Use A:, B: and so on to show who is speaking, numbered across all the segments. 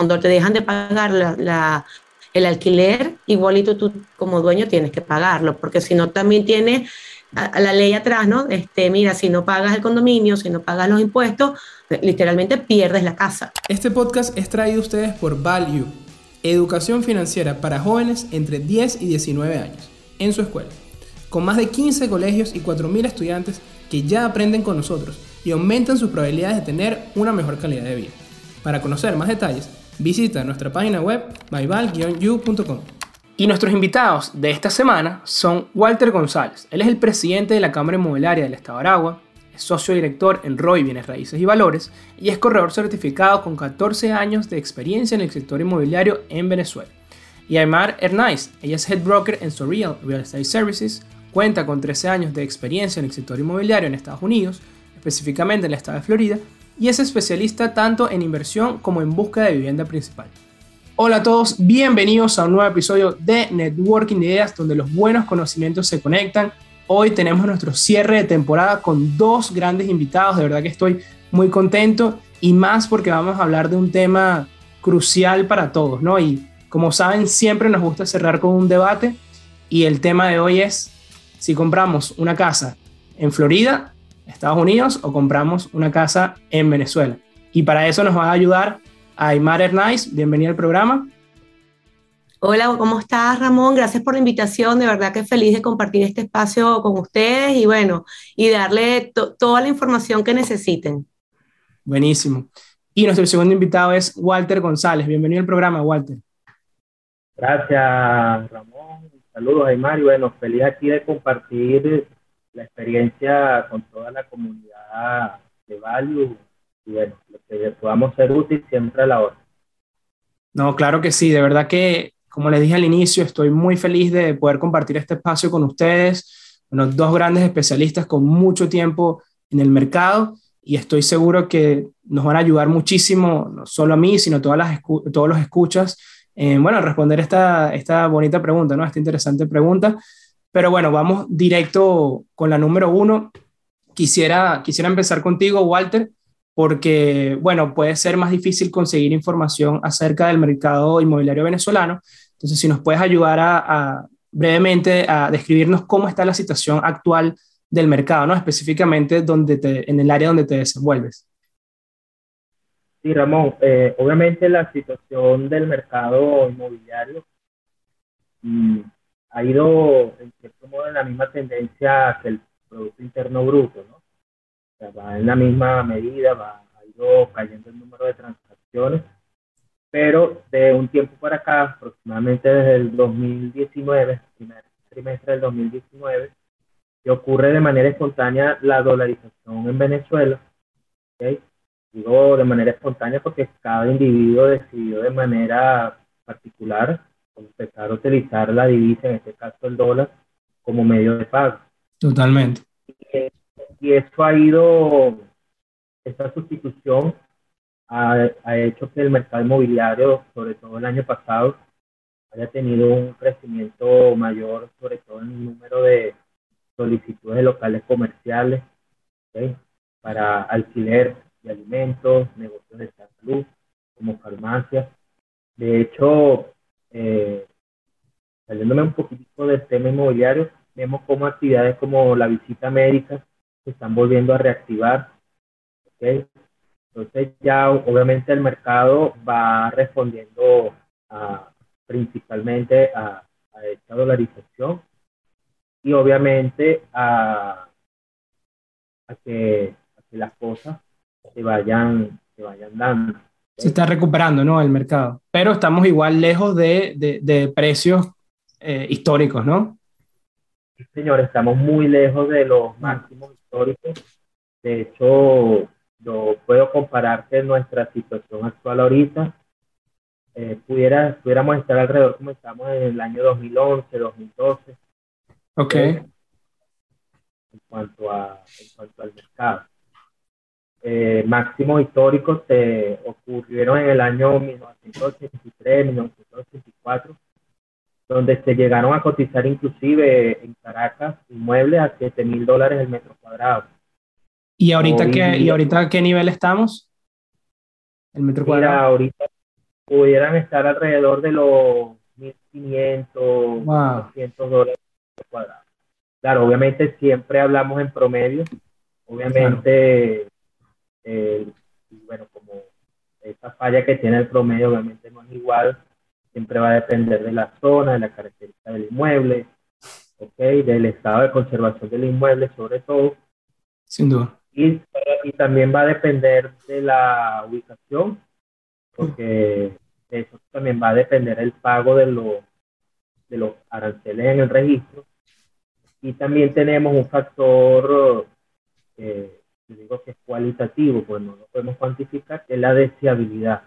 A: cuando te dejan de pagar la, el alquiler, igualito tú como dueño tienes que pagarlo, porque si no también tiene la ley atrás, ¿no? Este, mira, si no pagas el condominio, si no pagas los impuestos, literalmente pierdes la casa.
B: Este podcast es traído a ustedes por Value, educación financiera para jóvenes entre 10 y 19 años, en su escuela, con más de 15 colegios y 4.000 estudiantes que ya aprenden con nosotros y aumentan sus probabilidades de tener una mejor calidad de vida. Para conocer más detalles, visita nuestra página web myval-you.com. Y nuestros invitados de esta semana son Walter González. Él es el presidente de la Cámara Inmobiliaria del Estado Aragua, es socio director en ROI Bienes Raíces y Valores y es corredor certificado con 14 años de experiencia en el sector inmobiliario en Venezuela. Y Aymar Hernaiz, ella es head broker en Surreal Real Estate Services, cuenta con 13 años de experiencia en el sector inmobiliario en Estados Unidos, específicamente en el estado de Florida, y es especialista tanto en inversión como en búsqueda de vivienda principal. Hola a todos, bienvenidos a un nuevo episodio de Networking Ideas donde los buenos conocimientos se conectan. Hoy tenemos nuestro cierre de temporada con dos grandes invitados, de verdad que estoy muy contento y más porque vamos a hablar de un tema crucial para todos, ¿no? Y como saben, siempre nos gusta cerrar con un debate y el tema de hoy es si compramos una casa en Florida, Estados Unidos, o compramos una casa en Venezuela. Y para eso nos va a ayudar Aymar Hernaiz, bienvenido al programa.
A: Hola, ¿cómo estás, Ramón? Gracias por la invitación. De verdad que feliz de compartir este espacio con ustedes y bueno, y darle toda la información que necesiten.
B: Buenísimo. Y nuestro segundo invitado es Walter González. Bienvenido al programa, Walter.
C: Gracias, Ramón. Saludos, Aymar. Y bueno, feliz aquí de compartir la experiencia con toda la comunidad de Value y bueno, lo que podamos ser útil siempre a la hora.
B: No, claro que sí, de verdad que, como les dije al inicio, estoy muy feliz de poder compartir este espacio con ustedes, unos dos grandes especialistas con mucho tiempo en el mercado y estoy seguro que nos van a ayudar muchísimo, no solo a mí, sino a todas las todos los escuchas, en, bueno, responder esta, esta bonita pregunta, ¿no? Esta interesante pregunta. Pero bueno, vamos directo con la número uno. Quisiera, quisiera empezar contigo, Walter, porque, bueno, puede ser más difícil conseguir información acerca del mercado inmobiliario venezolano. Entonces, si nos puedes ayudar a, brevemente a describirnos cómo está la situación actual del mercado, ¿no? Específicamente donde te, en el área donde te desenvuelves.
C: Sí, Ramón, eh, obviamente la situación del mercado inmobiliario ha ido en cierto modo en la misma tendencia que el Producto Interno Bruto, ¿no? va en la misma medida, va, ha ido cayendo el número de transacciones, pero de un tiempo para acá, aproximadamente desde el 2019, primer trimestre del 2019, que ocurre de manera espontánea la dolarización en Venezuela. Digo de manera espontánea porque cada individuo decidió de manera particular empezar a utilizar la divisa, en este caso el dólar, como medio de pago.
B: Totalmente
C: y eso ha ido, esta sustitución ha, hecho que el mercado inmobiliario, sobre todo el año pasado, haya tenido un crecimiento mayor, sobre todo en el número de solicitudes de locales comerciales para alquiler de alimentos, negocios de salud, como farmacias. De hecho, eh, saliéndome un poquito del tema inmobiliario, vemos como actividades como la visita médica se están volviendo a reactivar. Entonces ya obviamente el mercado va respondiendo principalmente a, esta dolarización y obviamente a, que, las cosas se vayan, se vayan dando.
B: Se está recuperando, ¿no? El mercado. Pero estamos igual lejos de, de, de precios eh, históricos, ¿no?
C: Sí, señor, estamos muy lejos de los máximos de hecho, yo puedo comparar que nuestra situación actual ahorita eh, pudiera, pudiéramos estar alrededor como estamos en el año 2011, 2012.
B: Ok.
C: en, cuanto a, en cuanto al mercado. Eh, máximos históricos se ocurrieron en el año 1983, 1984 donde se llegaron a cotizar inclusive en Caracas inmuebles a 7 mil dólares el metro cuadrado.
B: ¿Y ahorita, qué, ¿Y ahorita qué nivel estamos?
C: El metro cuadrado. ahorita, pudieran estar alrededor de los 1.500,
B: Wow.
C: 200 dólares por cuadrado. Claro, obviamente siempre hablamos en promedio. Obviamente, eh, y bueno, como esa falla que tiene el promedio, obviamente no es igual. Siempre va a depender de la zona, de la característica del inmueble, ¿ok? del estado de conservación del inmueble, sobre todo.
B: Sin duda.
C: Y, y también va a depender de la ubicación, porque de eso también va a depender el pago de los, de los aranceles en el registro. Y también tenemos un factor, eh, digo que es cualitativo, pues no lo podemos cuantificar, que es la deseabilidad.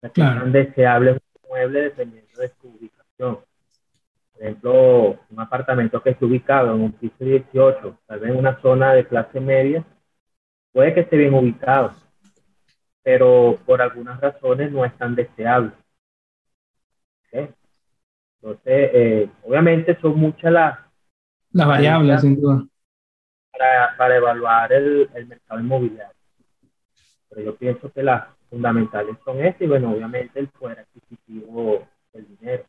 C: Que
B: Claro.
C: tan deseable es un inmueble dependiendo de su ubicación. Por ejemplo, un apartamento que esté ubicado en un piso 18, tal vez en una zona de clase media, puede que esté bien ubicado, pero por algunas razones no es tan deseable. Entonces, eh, obviamente son muchas las
B: Las variables, sin duda.
C: Para, para evaluar el, el mercado inmobiliario. Pero yo pienso que las fundamentales son estas y, bueno, obviamente el poder adquisitivo del dinero.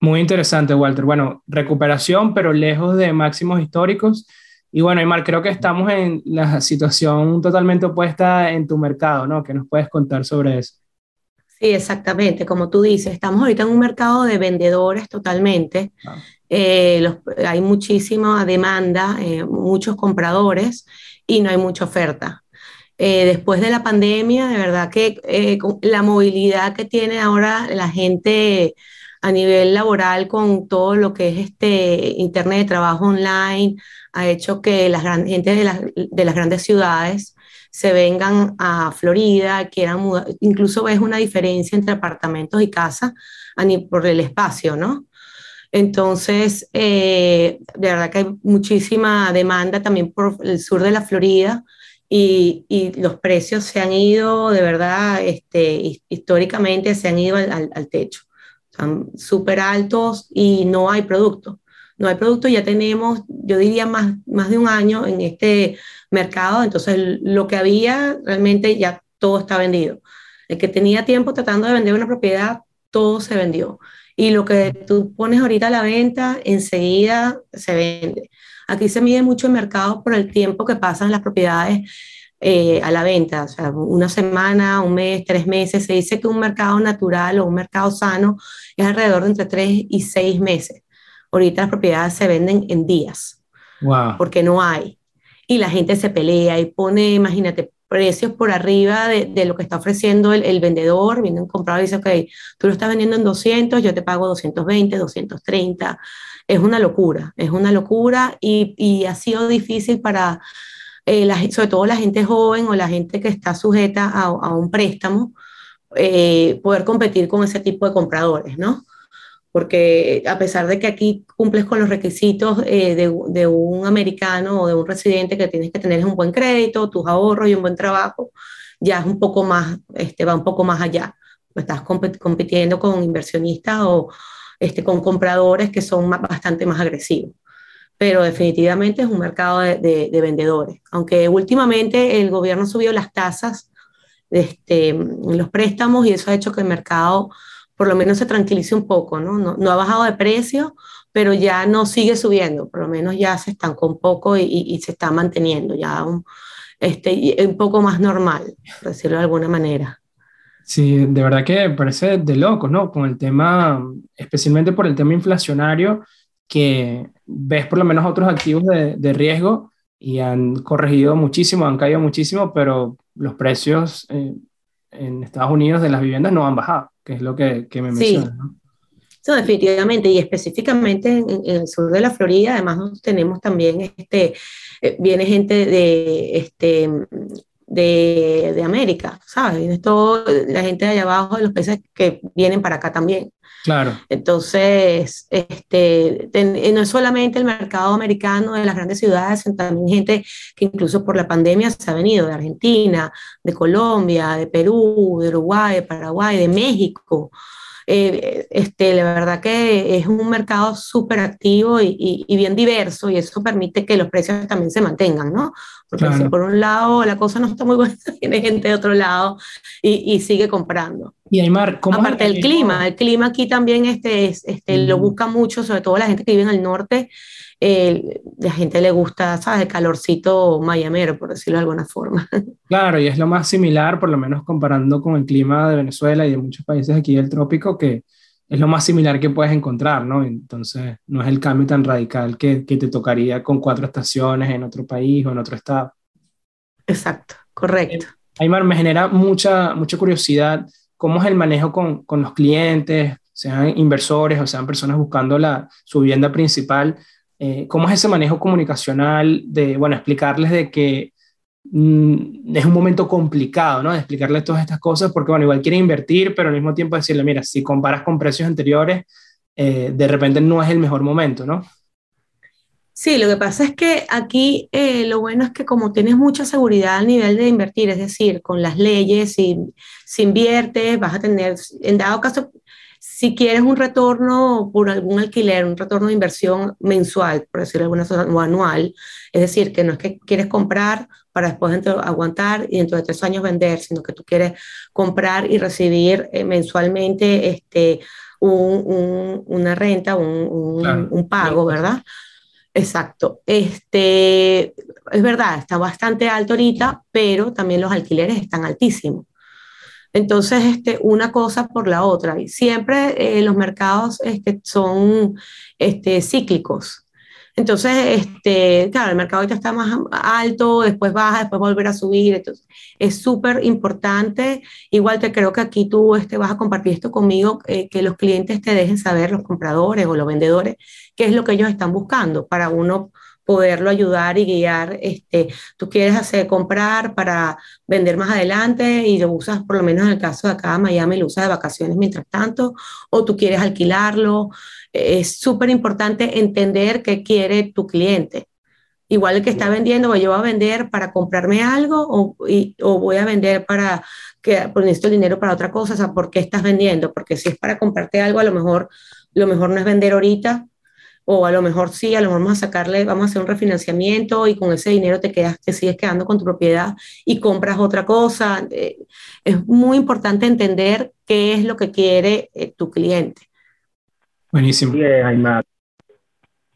B: Muy interesante, Walter. Bueno, recuperación, pero lejos de máximos históricos. Y bueno, Aymar, creo que estamos en la situación totalmente opuesta en tu mercado, ¿no? ¿Qué nos puedes contar sobre eso?
A: Sí, exactamente, como tú dices, estamos ahorita en un mercado de vendedores totalmente.
B: Ah.
A: Eh, los- hay muchísima demanda, eh, muchos compradores y no hay mucha oferta. Eh, después de la pandemia, de verdad que eh, la movilidad que tiene ahora la gente a nivel laboral con todo lo que es este internet de trabajo online ha hecho que la gente de las, de las grandes ciudades se vengan a Florida, quieran mudar, incluso ves una diferencia entre apartamentos y casas por el espacio, ¿no? Entonces, eh, de verdad que hay muchísima demanda también por el sur de la Florida y, los precios se han ido, de verdad, este, his- históricamente se han ido al, al- al techo. Están súper altos y no hay producto. No hay producto, ya tenemos, yo diría, más, más de un año en este mercado, entonces lo que había realmente ya todo está vendido. El que tenía tiempo tratando de vender una propiedad, todo se vendió. Y lo que tú pones ahorita a la venta, enseguida se vende. Aquí se mide mucho el mercado por el tiempo que pasan las propiedades eh, a la venta, o sea, una semana, un mes, tres meses. Se dice que un mercado natural o un mercado sano es alrededor de entre tres y seis meses. Ahorita las propiedades se venden en días
B: Wow.
A: porque no hay. Y la gente se pelea y pone, imagínate, precios por arriba de, de lo que está ofreciendo el, el vendedor. Viene un comprador y dice, ok, tú lo estás vendiendo en 200, yo te pago 220, 230. Es una locura, es una locura y, y ha sido difícil para, eh, la, sobre todo la gente joven o la gente que está sujeta a, a un préstamo, eh, poder competir con ese tipo de compradores, ¿no? Porque a pesar de que aquí cumples con los requisitos eh, de, de un americano o de un residente que tienes que tener un buen crédito, tus ahorros y un buen trabajo, ya es un poco más, este, va un poco más allá. Estás compitiendo con inversionistas o este, con compradores que son más- bastante más agresivos. Pero definitivamente es un mercado de, de- de vendedores. Aunque últimamente el gobierno subió las tasas, este, los préstamos y eso ha hecho que el mercado por lo menos se tranquilice un poco, ¿no? No, no ha bajado de precio, pero ya no sigue subiendo, por lo menos ya se estancó un poco y, y- y se está manteniendo ya un, este, un poco más normal, por decirlo de alguna manera.
B: Sí, de verdad que parece de locos, ¿no? Con el tema, especialmente por el tema inflacionario, que ves por lo menos otros activos de, de riesgo y han corregido muchísimo, han caído muchísimo, pero los precios eh, en Estados Unidos de las viviendas no han bajado, que es lo que, que me
A: Sí.
B: mencionas, ¿no?
A: Sí, definitivamente, y específicamente en, en el sur de la Florida, además tenemos también, este, eh, viene gente de, este, de, de América, ¿sabes? Viene toda la gente de allá abajo de los países que vienen para acá también.
B: Claro,
A: Entonces, este, eh, no es solamente el mercado americano de las grandes ciudades, sino también gente que incluso por la pandemia se ha venido de Argentina, de Colombia, de Perú, de Uruguay, de Paraguay, de México. Eh, este, la verdad que es un mercado súper activo y bien diverso y eso permite que los precios también se mantengan, ¿no? Porque si por un lado la cosa no está muy buena, tiene gente de otro lado y, y sigue comprando.
B: Y Aymar, ¿cómo
A: Aparte del clima, el clima aquí también este, este, lo busca mucho, sobre todo la gente que vive en el norte, eh, la gente le gusta, ¿sabes? El calorcito mayamero, por decirlo de alguna forma.
B: Claro, y es lo más similar, por lo menos comparando con el clima de Venezuela y de muchos países aquí del trópico, que es lo más similar que puedes encontrar, ¿no? Entonces, no es el cambio tan radical que, que te tocaría con cuatro estaciones en otro país o en otro estado.
A: Exacto, correcto. Eh,
B: Aymar, me genera mucha, mucha curiosidad cómo es el manejo con, con los clientes, sean inversores o sean personas buscando la, su vivienda principal. Eh, ¿Cómo es ese manejo comunicacional de, bueno, explicarles de que mm, es un momento complicado, ¿no? De explicarles todas estas cosas, porque, bueno, igual quieren invertir, pero al mismo tiempo decirle, mira, si comparas con precios anteriores, eh, de repente no es el mejor momento, ¿no?
A: Sí, lo que pasa es que aquí eh, lo bueno es que como tienes mucha seguridad al nivel de invertir, es decir, con las leyes, si, si inviertes, vas a tener, en dado caso, si quieres un retorno por algún alquiler, un retorno de inversión mensual, por decirlo de alguna forma, o anual, es decir, que no es que quieres comprar para después aguantar y dentro de tres años vender, sino que tú quieres comprar y recibir eh, mensualmente este, un, una renta, un, un pago, ¿verdad? Exacto. Este, es verdad, está bastante alto ahorita, pero también los alquileres están altísimos. Entonces, este, una cosa por la otra. Y siempre eh, los mercados este, son este, cíclicos. Entonces, este, claro, el mercado ahorita está más alto, después baja, después volver a subir. Entonces, es súper importante. Igual te creo que aquí tú este, vas a compartir esto conmigo, eh, que los clientes te dejen saber, los compradores o los vendedores, qué es lo que ellos están buscando para uno poderlo ayudar y guiar. Este, tú quieres hacer comprar para vender más adelante y lo usas, por lo menos en el caso de acá, Miami, lo usas de vacaciones mientras tanto, o tú quieres alquilarlo. Es súper importante entender qué quiere tu cliente. Igual el que está vendiendo, yo voy a vender para comprarme algo o, o voy a vender para que pues, necesito dinero para otra cosa. O sea, ¿por qué estás vendiendo? Porque si es para comprarte algo, a lo mejor, lo mejor no es vender ahorita, o a lo mejor sí, a lo mejor vamos a sacarle, vamos a hacer un refinanciamiento y con ese dinero te quedas, te sigues quedando con tu propiedad y compras otra cosa. Eh, es muy importante entender qué es lo que quiere eh, tu cliente.
B: Buenísimo.
C: Sí, Aymar.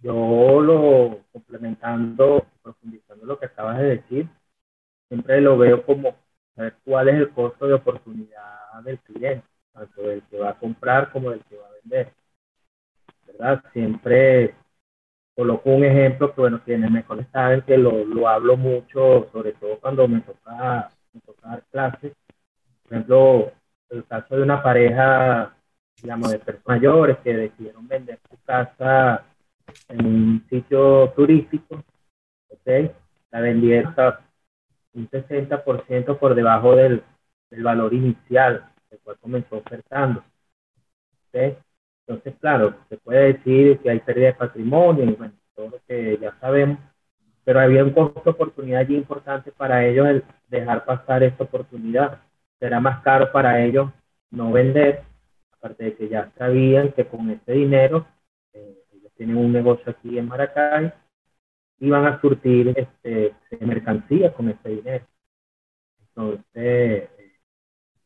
C: Yo lo complementando, profundizando lo que acabas de decir, siempre lo veo como saber cuál es el costo de oportunidad del cliente, tanto del que va a comprar como del que va a vender Siempre coloco un ejemplo que, bueno, quienes me conectan que lo, lo hablo mucho, sobre todo cuando me toca, me dar clases. Por ejemplo, el caso de una pareja, digamos, de personas mayores que decidieron vender su casa en un sitio turístico, ¿ok? La vendieron un 60% por debajo del, del valor inicial, el cual comenzó ofertando. ¿okay? Entonces, claro, se puede decir que hay pérdida de patrimonio y bueno, todo lo que ya sabemos, pero había un costo de oportunidad importante para ellos el dejar pasar esta oportunidad. Será más caro para ellos no vender, aparte de que ya sabían que con ese dinero, eh, ellos tienen un negocio aquí en Maracay, iban a surtir este, mercancías con ese dinero. Entonces, eh,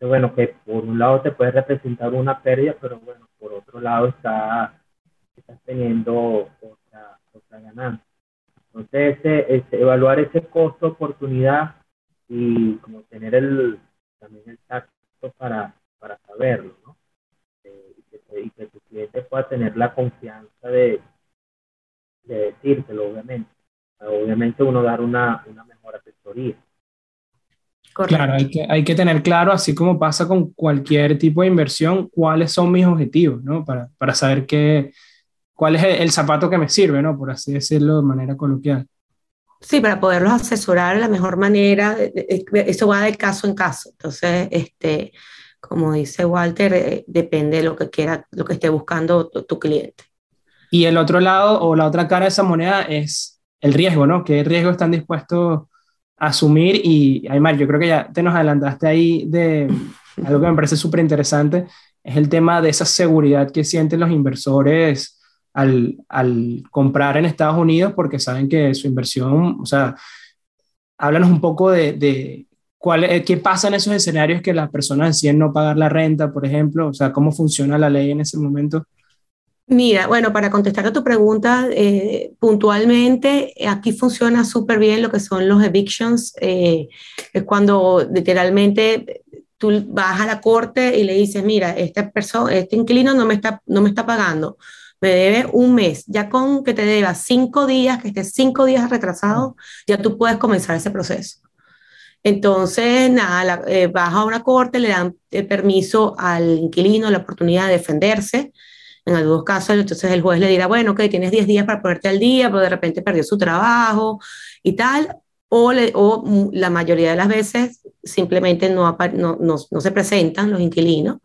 C: bueno, que por un lado te puede representar una pérdida, pero bueno, por otro lado está, estás teniendo otra, otra ganancia. Entonces, evaluar ese costo oportunidad y como tener el también el tacto para, para saberlo, ¿no? Eh, y, que, tu cliente pueda tener la confianza de, de decírtelo, obviamente. Obviamente uno dar una, una mejor asesoría.
B: Claro, hay que, hay que tener claro, así como pasa con cualquier tipo de inversión, cuáles son mis objetivos, ¿no? Para, para saber qué, cuál es el, zapato que me sirve, ¿no? Por así decirlo de manera coloquial.
A: Sí, para poderlos asesorar de la mejor manera, eso va de caso en caso. Entonces, este, como dice Walter, eh, depende de lo que quiera, lo que esté buscando tu, tu, cliente.
B: Y el otro lado o la otra cara de esa moneda es el riesgo, ¿no? ¿Qué riesgo están dispuestos asumir y, Aymar, yo creo que ya te nos adelantaste ahí de algo que me parece súper interesante, es el tema de esa seguridad que sienten los inversores al, al, comprar en Estados Unidos porque saben que su inversión, o sea, háblanos un poco de, de cuál, qué pasa en esos escenarios que las personas deciden no pagar la renta, por ejemplo, o sea, cómo funciona la ley en ese momento.
A: Mira, bueno, para contestar a tu pregunta, eh, puntualmente, aquí funciona súper bien lo que son los evictions. Eh, es cuando literalmente tú vas a la corte y le dices, mira, esta persona, este inquilino no me está, no me está pagando, me debe un mes. Ya con que te deba cinco días, que estés cinco días retrasado, ya tú puedes comenzar ese proceso. Entonces, nada, eh, vas a una corte, le dan permiso al inquilino, la oportunidad de defenderse en algunos casos, entonces el juez le dirá, bueno, ok, tienes 10 días para ponerte al día, pero de repente perdió su trabajo y tal, o, o la mayoría de las veces simplemente no, no, no, se presentan los inquilinos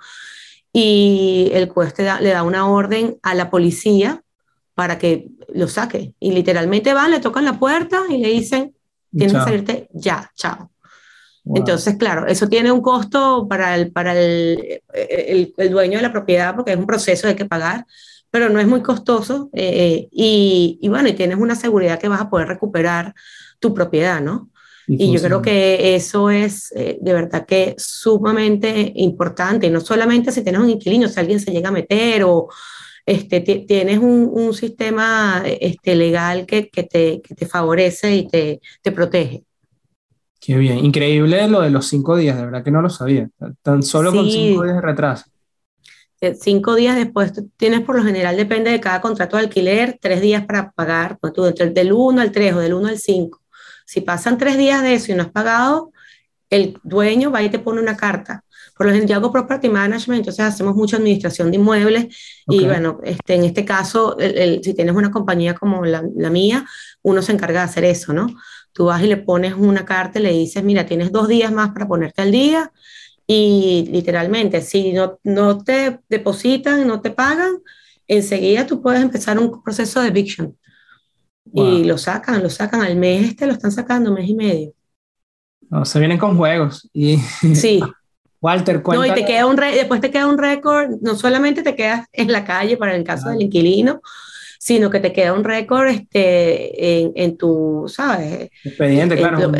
A: y el juez le da una orden a la policía para que lo saque. Y literalmente van, le tocan la puerta y le dicen, tienes que salirte ya, chao. Entonces, claro, eso tiene un costo para, el, para el, el, dueño de la propiedad porque es un proceso hay que pagar, pero no es muy costoso eh, y, y, bueno, y tienes una seguridad que vas a poder recuperar tu propiedad, ¿no? Y, yo creo que eso es eh, de verdad que sumamente importante, no solamente si tienes un inquilino, si alguien se llega a meter o este, tienes un, un, sistema este, legal que, que, te, que te favorece y te, te protege.
B: Qué bien, increíble lo de los cinco días, de verdad que no lo sabía, tan solo con cinco días de retraso.
A: Eh, cinco días después, tienes por lo general, depende de cada contrato de alquiler, tres días para pagar, pues tú, del 1 al 3 o del 1 al 5. Si pasan tres días de eso y no has pagado, el dueño va y te pone una carta. Por lo general, yo hago property management, entonces hacemos mucha administración de inmuebles y bueno, este, en este caso, si tienes una compañía como la, la, mía, uno se encarga de hacer eso, ¿no? Tú vas y le pones una carta y le dices, mira, tienes dos días más para ponerte al día y literalmente, si no, no te depositan, no te pagan, enseguida tú puedes empezar un proceso de eviction. Y lo sacan, lo sacan al mes, este lo están sacando mes y medio.
B: No, se vienen con juegos. Y...
A: Sí.
B: Walter,
A: No, y te queda un después te queda un récord, no solamente te quedas en la calle para el caso del inquilino, sino que te queda un récord este, en, en, tu, ¿sabes?
B: Expediente, claro.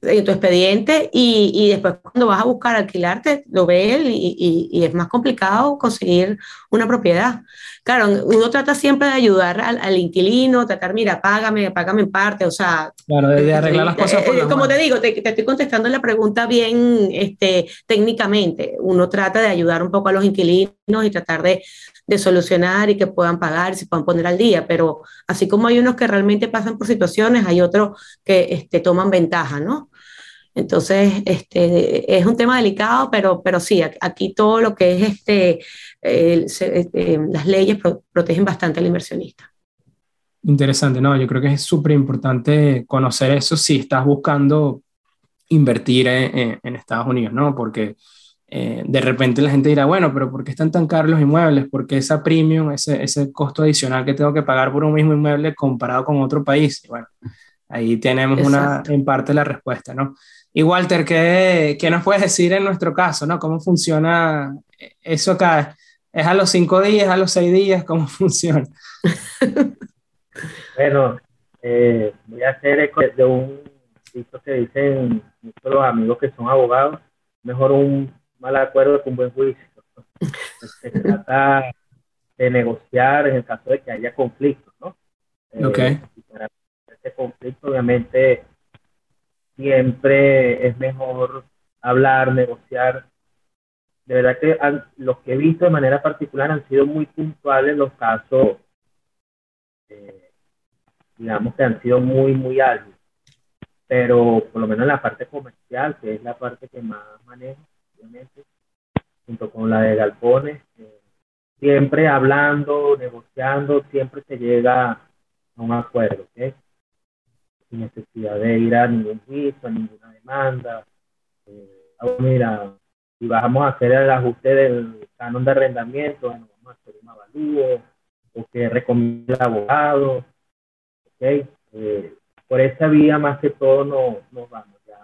A: en tu expediente y, y, después cuando vas a buscar alquilarte, lo ve él y, y, es más complicado conseguir una propiedad. Claro, uno trata siempre de ayudar al, al, inquilino, tratar, mira, págame, págame en parte, o sea...
B: Claro, de, arreglar las cosas.
A: Por eh, como te digo, te, te, estoy contestando la pregunta bien este, técnicamente. Uno trata de ayudar un poco a los inquilinos y tratar de, de solucionar y que puedan pagar, se puedan poner al día, pero así como hay unos que realmente pasan por situaciones, hay otros que este, toman ventaja, ¿no? Entonces, este, es un tema delicado, pero, pero sí, aquí todo lo que es este, este las leyes protegen bastante al inversionista.
B: Interesante, no, yo creo que es súper importante conocer eso si estás buscando invertir en, en, Estados Unidos, ¿no? Porque eh, de repente la gente dirá, bueno, pero ¿por qué están tan caros los inmuebles? ¿Por qué esa premium, ese, ese costo adicional que tengo que pagar por un mismo inmueble comparado con otro país? bueno, ahí tenemos una, en parte la respuesta, ¿no? Y Walter, ¿qué, ¿qué, nos puedes decir en nuestro caso, ¿no? ¿Cómo funciona eso acá? ¿Es a los cinco días, a los seis días? ¿Cómo funciona?
C: bueno, eh, voy a hacer eco de un dicho que dicen muchos los amigos que son abogados, mejor un mal acuerdo un buen juicio. Se trata de negociar en el caso de que haya conflictos, ¿no?
B: Ok.
C: Eh, para este conflicto, obviamente, siempre es mejor hablar, negociar. De verdad que los que he visto de manera particular han sido muy puntuales los casos, eh, digamos que han sido muy, muy ágiles. Pero por lo menos en la parte comercial, que es la parte que más manejo, junto con la de galpones, eh, siempre hablando, negociando, siempre se llega a un acuerdo, ¿okay? sin necesidad de ir a ningún juicio, a ninguna demanda. Eh, mira, si vamos a hacer el ajuste del canon de arrendamiento, bueno, vamos a hacer un avalúo, o que recomienda el abogado, ¿okay? Eh, por esa vía más que todo nos, nos vamos. Ya,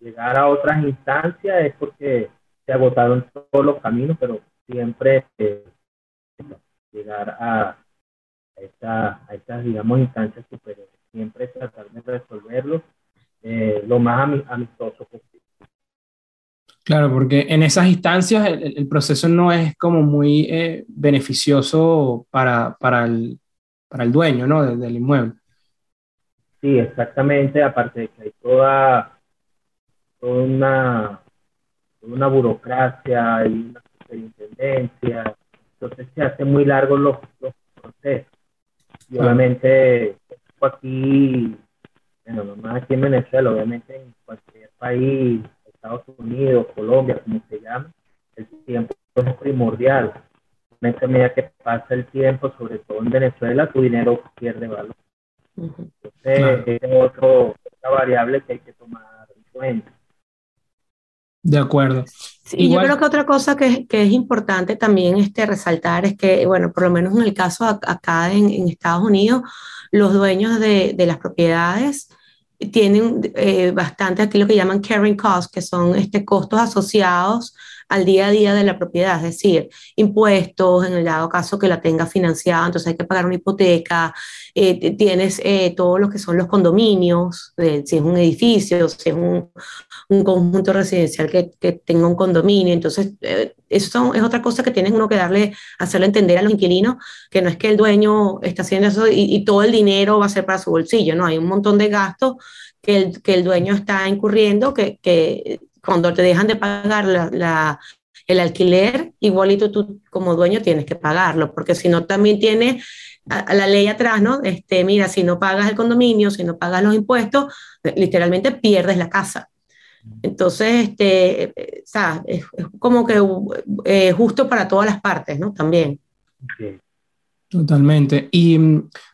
C: llegar a otras instancias es porque se agotaron todos los caminos, pero siempre eh, llegar a, a, esta, a estas, digamos, instancias superiores siempre tratar de resolverlo eh, lo más amistoso posible.
B: Claro, porque en esas instancias el, proceso no es como muy eh, beneficioso para, para, el, para el dueño ¿no? del, del inmueble.
C: Sí, exactamente, aparte de que hay toda, toda una, una burocracia y una superintendencia, entonces se hacen muy largos los, los procesos. Y obviamente, aquí, bueno, no más aquí en Venezuela, obviamente en cualquier país, Estados Unidos, Colombia, como se llama, el tiempo es primordial. En esta medida que pasa el tiempo, sobre todo en Venezuela, tu dinero pierde valor. Entonces, es otro, otra variable que hay que tomar en cuenta.
B: De acuerdo.
A: y yo creo que otra cosa que, que, es importante también este, resaltar es que, bueno, por lo menos en el caso acá en, en Estados Unidos, los dueños de, de las propiedades tienen eh, bastante aquí lo que llaman carrying costs, que son este, costos asociados al día a día de la propiedad, es decir, impuestos, en el dado caso que la tenga financiada, entonces hay que pagar una hipoteca, eh, tienes eh, todo lo que son los condominios, si es un edificio, si es un, un conjunto residencial que, que, tenga un condominio, entonces eh, eso es otra cosa que tienes uno que darle, hacerle entender a los inquilinos, que no es que el dueño está haciendo eso y, y todo el dinero va a ser para su bolsillo, no, hay un montón de gastos que el, que el dueño está incurriendo que, que cuando te dejan de pagar la, el alquiler, igualito tú como dueño tienes que pagarlo, porque si no también tienes a, la ley atrás, ¿no? Este, mira, si no pagas el condominio, si no pagas los impuestos, literalmente pierdes la casa. Entonces, este, o sea, es, como que eh, justo para todas las partes, ¿no? También.
B: Totalmente. Y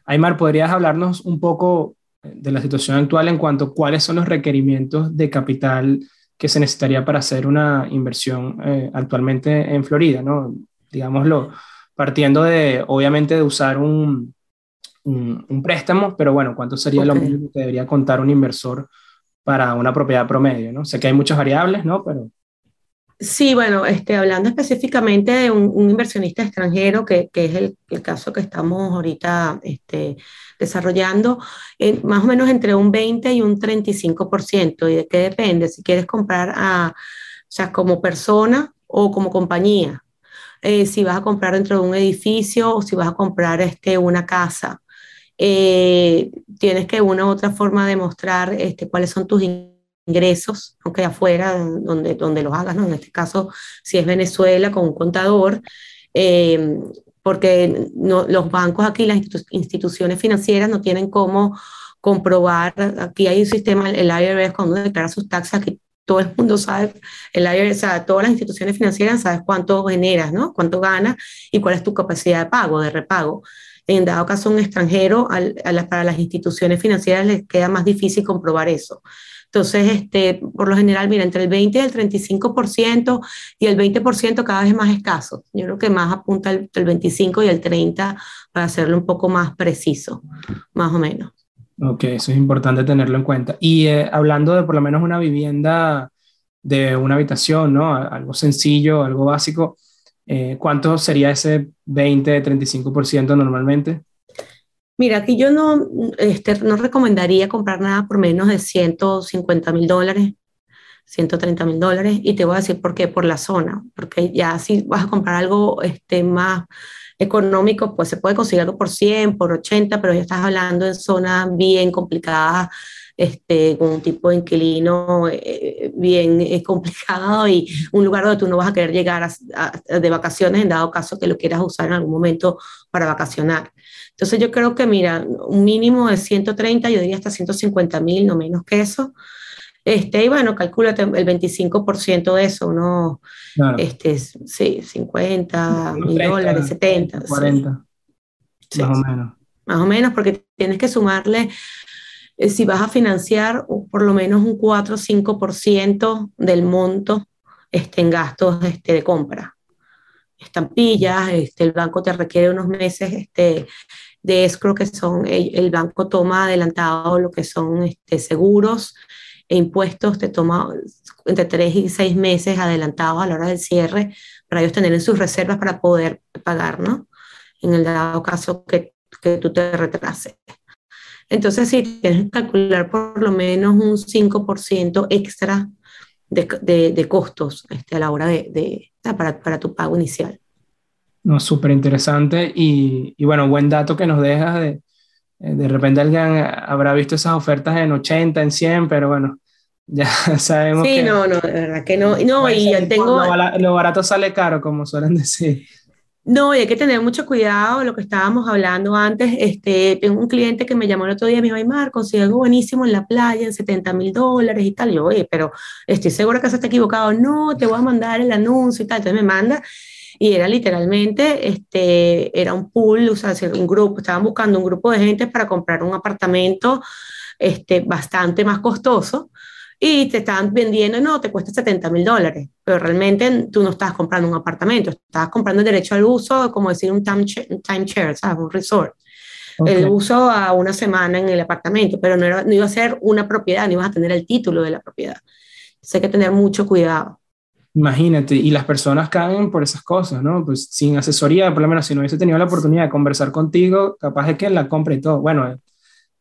B: Aymar, ¿podrías hablarnos un poco de la situación actual en cuanto a cuáles son los requerimientos de capital que se necesitaría para hacer una inversión eh, actualmente en Florida, ¿no? Digámoslo, partiendo de, obviamente, de usar un, un, un préstamo, pero bueno, ¿cuánto sería okay. lo mínimo que debería contar un inversor para una propiedad promedio, ¿no? Sé que hay muchas variables, ¿no? Pero...
A: Sí, bueno, este, hablando específicamente de un, un inversionista extranjero, que, que es el, el, caso que estamos ahorita este, desarrollando, más o menos entre un 20 y un 35%. ¿Y de qué depende? Si quieres comprar a, o sea, como persona o como compañía. Eh, si vas a comprar dentro de un edificio o si vas a comprar este, una casa. Eh, tienes que una u otra forma demostrar este, cuáles son tus ingresos, aunque afuera, donde, donde los hagas, ¿no? en este caso, si es Venezuela con un contador, eh, porque no, los bancos aquí, las instituciones financieras no tienen cómo comprobar, aquí hay un sistema, el IRS cuando declara sus taxas, aquí todo el mundo sabe, el IRS, o sea, todas las instituciones financieras sabes cuánto generas, ¿no? Cuánto ganas y cuál es tu capacidad de pago, de repago. En dado caso, un extranjero, al, a la, para las instituciones financieras les queda más difícil comprobar eso. Entonces, este, por lo general, mira, entre el 20 y el 35% y el 20% cada vez más escaso. Yo creo que más apunta el, el 25 y el 30 para hacerlo un poco más preciso, más o menos.
B: Ok, eso es importante tenerlo en cuenta. Y eh, hablando de por lo menos una vivienda de una habitación, ¿no? Algo sencillo, algo básico, eh, ¿cuánto sería ese 20-35% normalmente?
A: Mira, aquí yo no, este, no recomendaría comprar nada por menos de 150 mil dólares, 130 mil dólares, y te voy a decir por qué, por la zona, porque ya si vas a comprar algo este, más económico, pues se puede conseguir algo por 100, por 80, pero ya estás hablando en zonas bien complicadas, este, con un tipo de inquilino eh, bien eh, complicado y un lugar donde tú no vas a querer llegar a, a, de vacaciones en dado caso que lo quieras usar en algún momento para vacacionar. Entonces yo creo que, mira, un mínimo de 130, yo diría hasta 150 mil, no menos que eso. Este, y bueno, calcúlate el 25% de eso, unos, claro. este, sí, 50 mil dólares, 70.
B: 40. Sí. Más o menos.
A: Más o menos, porque tienes que sumarle, eh, si vas a financiar, por lo menos un 4 o 5% del monto este, en gastos este, de compra. Estampillas, este, el banco te requiere unos meses este, de escrow que son, el, el, banco toma adelantado lo que son este, seguros e impuestos, te toma entre tres y seis meses adelantados a la hora del cierre para ellos tener en sus reservas para poder pagar, ¿no? En el dado caso que, que tú te retrases. Entonces sí, tienes que calcular por lo menos un 5% extra de, de, costos este, a la hora de, de para, para, tu pago inicial.
B: No, súper interesante y, y, bueno, buen dato que nos dejas de, de repente alguien habrá visto esas ofertas en 80, en 100, pero bueno, ya sabemos
A: sí, no, no, de verdad que no. No, y tengo...
B: Lo, barato sale caro, como suelen decir.
A: No, y hay que tener mucho cuidado, lo que estábamos hablando antes, este, tengo un cliente que me llamó el otro día, me dijo, ay, Mar, consigo algo buenísimo en la playa, en 70 mil dólares y tal, yo, oye, pero estoy segura que se está equivocado, no, te voy a mandar el anuncio y tal, entonces me manda, y era literalmente, este, era un pool, o sea, un grupo, estaban buscando un grupo de gente para comprar un apartamento, este, bastante más costoso, y te están vendiendo, no, te cuesta 70 mil dólares, pero realmente tú no estás comprando un apartamento, estás comprando el derecho al uso, como decir un timeshare, ¿sabes? Un resort. El uso a una semana en el apartamento, pero no, era, no iba a ser una propiedad, no ibas a tener el título de la propiedad. Entonces hay que tener mucho cuidado.
B: Imagínate, y las personas caen por esas cosas, ¿no? Pues sin asesoría, por lo menos si no hubiese tenido la oportunidad de conversar contigo, capaz de que la compre y todo. Bueno,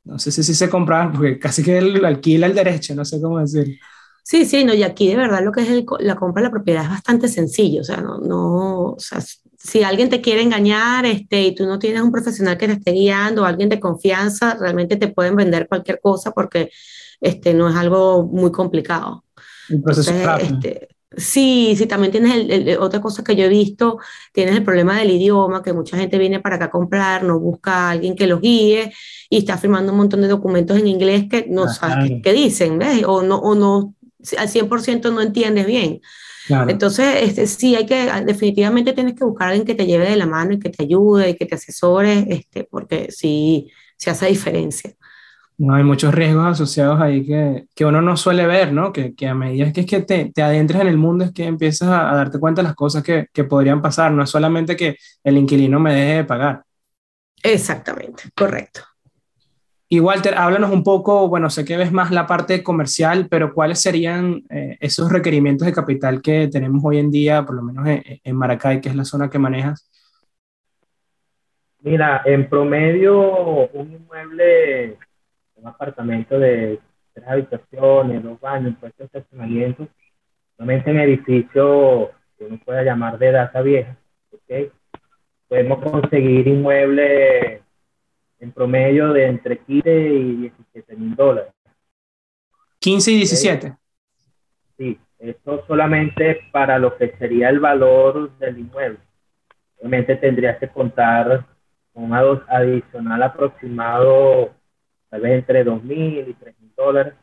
B: no sé si, si se compra, porque casi que él alquila el derecho, no sé cómo decir.
A: Sí, sí, no, y aquí de verdad lo que es la compra de la propiedad es bastante sencillo, o sea, no, no, o sea, si alguien te quiere engañar este, y tú no tienes un profesional que te esté guiando o alguien de confianza, realmente te pueden vender cualquier cosa porque este, no es algo muy complicado.
B: El proceso este,
A: Sí, sí, también tienes el, otra cosa que yo he visto, tienes el problema del idioma, que mucha gente viene para acá a comprar, no busca a alguien que los guíe y está firmando un montón de documentos en inglés que no sabes qué, dicen, ¿ves? O no, o no, al 100% no entiendes bien. Entonces, este, sí, hay que, definitivamente tienes que buscar a alguien que te lleve de la mano y que te ayude y que te asesore, este, porque sí, se hace diferencia.
B: No, hay muchos riesgos asociados ahí que, que uno no suele ver, ¿no? Que, que a medida que, es que te, te adentres en el mundo es que empiezas a, darte cuenta de las cosas que, que, podrían pasar, no es solamente que el inquilino me deje de pagar.
A: Exactamente, correcto.
B: Y Walter, háblanos un poco, bueno, sé que ves más la parte comercial, pero ¿cuáles serían eh, esos requerimientos de capital que tenemos hoy en día, por lo menos en, en Maracay, que es la zona que manejas?
C: Mira, en promedio un inmueble un apartamento de tres habitaciones, dos baños, puestos de estacionamiento, solamente en edificios que uno pueda llamar de data vieja, ¿okay? podemos conseguir inmuebles en promedio de entre 15 y 17 mil dólares.
B: 15 y 17.
C: Sí, esto solamente para lo que sería el valor del inmueble. Obviamente tendrías que contar con un adicional aproximado tal vez entre 2.000 y 3.000 dólares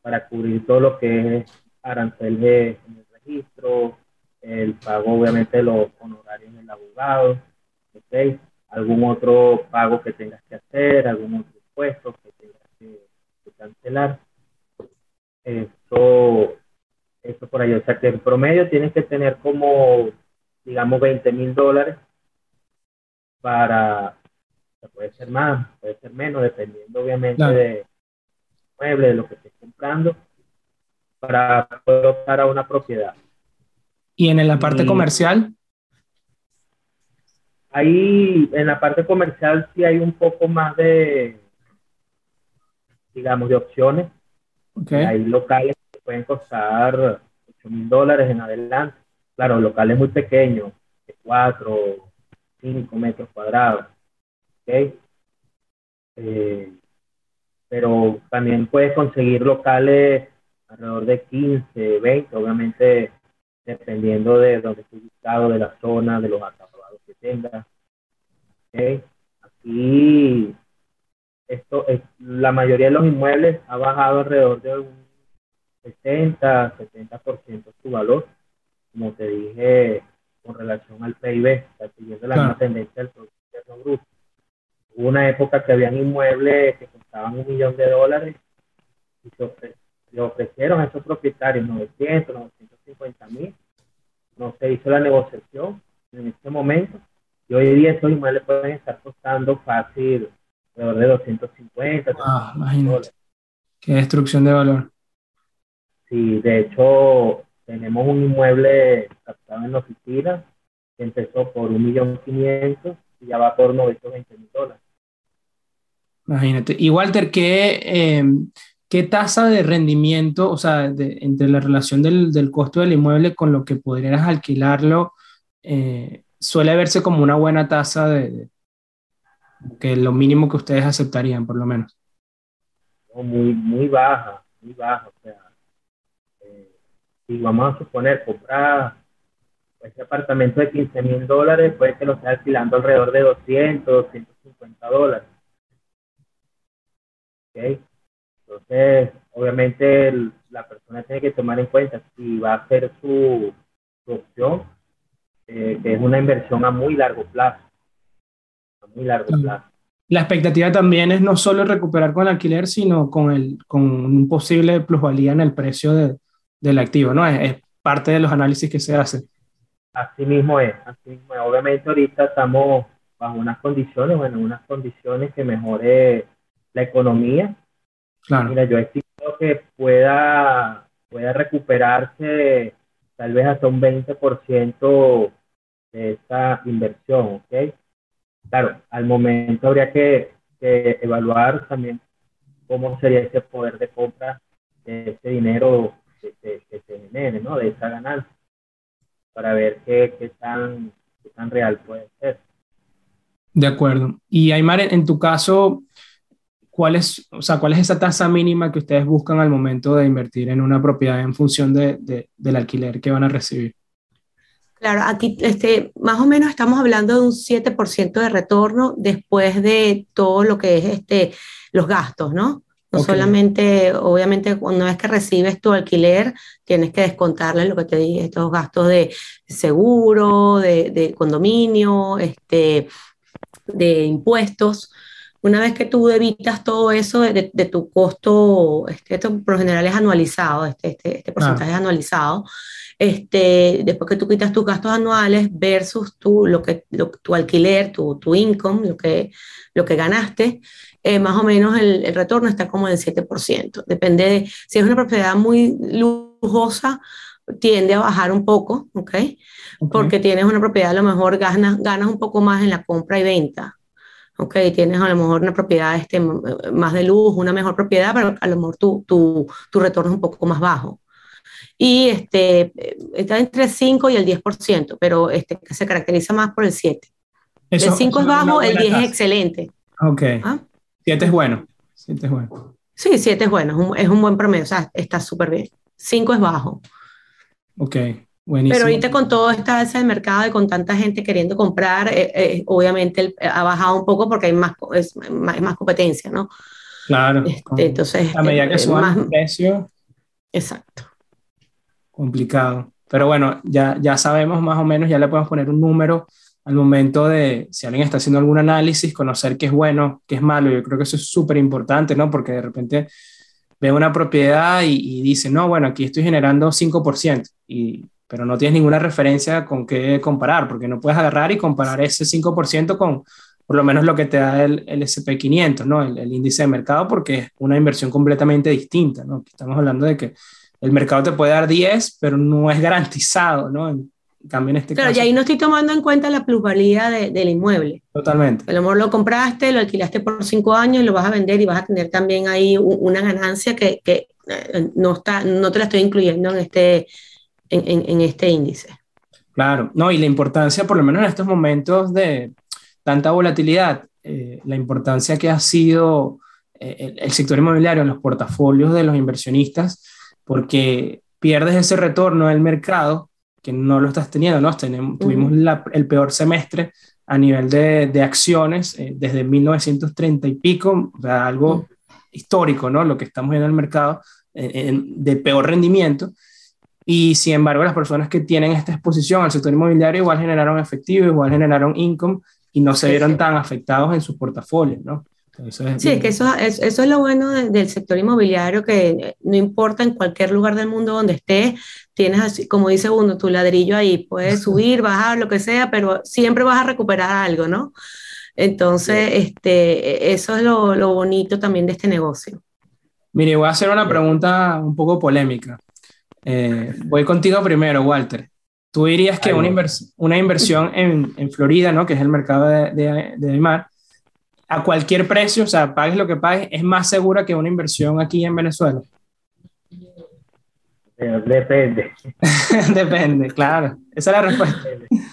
C: para cubrir todo lo que es arancel de, en el registro, el pago obviamente de los honorarios del abogado, ¿okay? algún otro pago que tengas que hacer, algún otro impuesto que tengas que, cancelar. Esto, esto por ahí, o sea que en promedio tienes que tener como, digamos, 20 mil dólares para, puede ser más, puede ser menos, dependiendo obviamente de mueble, de lo que estés comprando, para poder optar a una propiedad.
B: ¿Y en la parte comercial?
C: Ahí, en la parte comercial sí hay un poco más de, digamos, de opciones. Hay locales que pueden costar 8 mil dólares en adelante. Claro, locales muy pequeños, de 4, 5 metros cuadrados. ¿Okay? Eh, pero también puedes conseguir locales alrededor de 15, 20, obviamente dependiendo de donde estés ubicado, de la zona, de los acabados que tengas. ¿okay? Aquí esto es, la mayoría de los inmuebles ha bajado alrededor de un 60, 70% su valor, como te dije, con relación al PIB, está siguiendo la misma tendencia del Producto Bruto. Hubo una época que habían inmuebles que costaban un millón de dólares y se le ofrecieron a esos propietarios 900, 950 mil. No se hizo la negociación en este momento. Y hoy día esos inmuebles pueden estar costando fácil alrededor de 250.
B: Ah, imagínate. Qué destrucción de valor.
C: Sí, de hecho, tenemos un inmueble captado en la oficina que empezó por un millón quinientos y ya va por 920 mil dólares.
B: Imagínate. Y Walter, ¿qué, em, ¿qué tasa de rendimiento, o sea, entre la relación del, del, costo del inmueble con lo que podrías alquilarlo, eh, suele verse como una buena tasa de, que lo mínimo que ustedes aceptarían, por lo menos?
C: muy, muy baja, muy baja. O sea, eh, si vamos a suponer comprar ese apartamento de 15 mil dólares, puede que lo esté alquilando alrededor de 200, 250 dólares. Entonces, obviamente la persona tiene que tomar en cuenta si va a ser su, opción, eh, que es una inversión a muy largo plazo. A muy largo plazo.
B: La expectativa también es no solo recuperar con el alquiler, sino con, el, con un posible plusvalía en el precio de, del activo, ¿no? Es, es, parte de los análisis que se hacen.
C: Así mismo es, así mismo es. Obviamente ahorita estamos bajo unas condiciones, bueno, unas condiciones que mejore la economía. Claro. Mira, yo estimo que pueda, pueda recuperarse tal vez hasta un 20% de esta inversión, ¿ok? Claro, al momento habría que, evaluar también cómo sería ese poder de compra de ese dinero que, se genere, ¿no? De esa ganancia, para ver qué, qué, tan, qué tan real puede ser.
B: De acuerdo. Y Aymar, en tu caso, ¿cuál es, o sea, ¿cuál es esa tasa mínima que ustedes buscan al momento de invertir en una propiedad en función de, del alquiler que van a recibir?
A: Claro, aquí este, más o menos estamos hablando de un 7% de retorno después de todo lo que es este, los gastos, ¿no? No solamente, obviamente, una vez que recibes tu alquiler, tienes que descontarle lo que te dije, estos gastos de seguro, de, de condominio, este, de impuestos. Una vez que tú evitas todo eso de, tu costo, este, esto por lo general es anualizado, este, este, este porcentaje es anualizado, este, después que tú quitas tus gastos anuales versus tu, lo que, tu alquiler, tu, tu income, lo que, lo que ganaste, eh, más o menos el, el, retorno está como en 7%. Depende de, si es una propiedad muy lujosa, tiende a bajar un poco, ¿ok? okay. Porque tienes una propiedad, a lo mejor ganas, ganas un poco más en la compra y venta ok, tienes a lo mejor una propiedad este, más de luz, una mejor propiedad, pero a lo mejor tu, tu, tu retorno es un poco más bajo. Y este, está entre el 5 y el 10%, pero este, se caracteriza más por el 7. el 5 es bajo, el 10 es excelente.
B: Ok. 7 ¿Ah? es bueno. 7 es bueno.
A: Sí, 7 es bueno, es un, es un buen promedio, o sea, está súper bien. 5 es bajo.
B: Ok.
A: Pero ahorita con toda esta alza de mercado y con tanta gente queriendo comprar, eh, eh, obviamente ha bajado un poco porque hay más, es, más, competencia, ¿no?
B: Claro. Este, entonces, a medida que eh, suban el precio.
A: Exacto.
B: Complicado. Pero bueno, ya, ya sabemos más o menos, ya le podemos poner un número al momento de, si alguien está haciendo algún análisis, conocer qué es bueno, qué es malo. Yo creo que eso es súper importante, ¿no? Porque de repente ve una propiedad y, y, dice, no, bueno, aquí estoy generando 5%. Y pero no tienes ninguna referencia con qué comparar, porque no puedes agarrar y comparar ese 5% con por lo menos lo que te da el, el SP500, ¿no? El, índice de mercado, porque es una inversión completamente distinta, ¿no? Estamos hablando de que el mercado te puede dar 10, pero no es garantizado, ¿no? En en este
A: caso. Pero y ahí no estoy tomando en cuenta la plusvalía del inmueble.
B: Totalmente.
A: A lo mejor lo compraste, lo alquilaste por 5 años, lo vas a vender y vas a tener también ahí una ganancia que, que eh, no, está, no te la estoy incluyendo en este, en, este índice.
B: Claro, no, y la importancia, por lo menos en estos momentos de tanta volatilidad, eh, la importancia que ha sido eh, el, sector inmobiliario en los portafolios de los inversionistas, porque pierdes ese retorno del mercado que no lo estás teniendo, ¿no? Tenemos, Tuvimos el peor semestre a nivel de, de acciones eh, desde 1930 y pico, o sea, algo histórico, ¿no? Lo que estamos viendo en el mercado de peor rendimiento. Y sin embargo, las personas que tienen esta exposición al sector inmobiliario igual generaron efectivo, igual generaron income y no se vieron tan afectados en sus portafolios, ¿no?
A: sí, es que eso, es, eso es lo bueno del sector inmobiliario, que no importa en cualquier lugar del mundo donde estés, tienes así, como dice uno, tu ladrillo ahí, puedes subir, bajar, lo que sea, pero siempre vas a recuperar algo, ¿no? Entonces, este, eso es lo, lo bonito también de este negocio.
B: Mire, voy a hacer una pregunta un poco polémica. Eh, voy contigo primero, Walter. Tú dirías que una, una, inversión en, en, Florida, ¿no? que es el mercado de, de, de Aymar, a cualquier precio, o sea, pagues lo que pagues, es más segura que una inversión aquí en Venezuela.
C: Depende.
B: Depende, claro. Esa es la respuesta.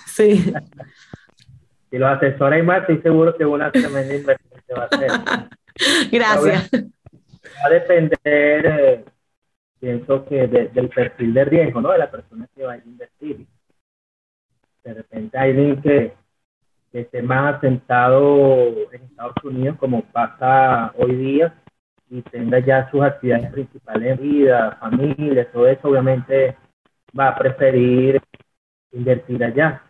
A: Sí.
C: Si los asesores más, estoy seguro que una tremenda inversión se va a hacer.
A: Gracias.
C: Va a depender, eh, pienso que del perfil de riesgo, ¿no? De la persona que va a invertir. De repente hay alguien que, esté más asentado en Estados Unidos, como pasa hoy día, y tenga ya sus actividades principales vida, familia, todo eso, obviamente va a preferir invertir allá.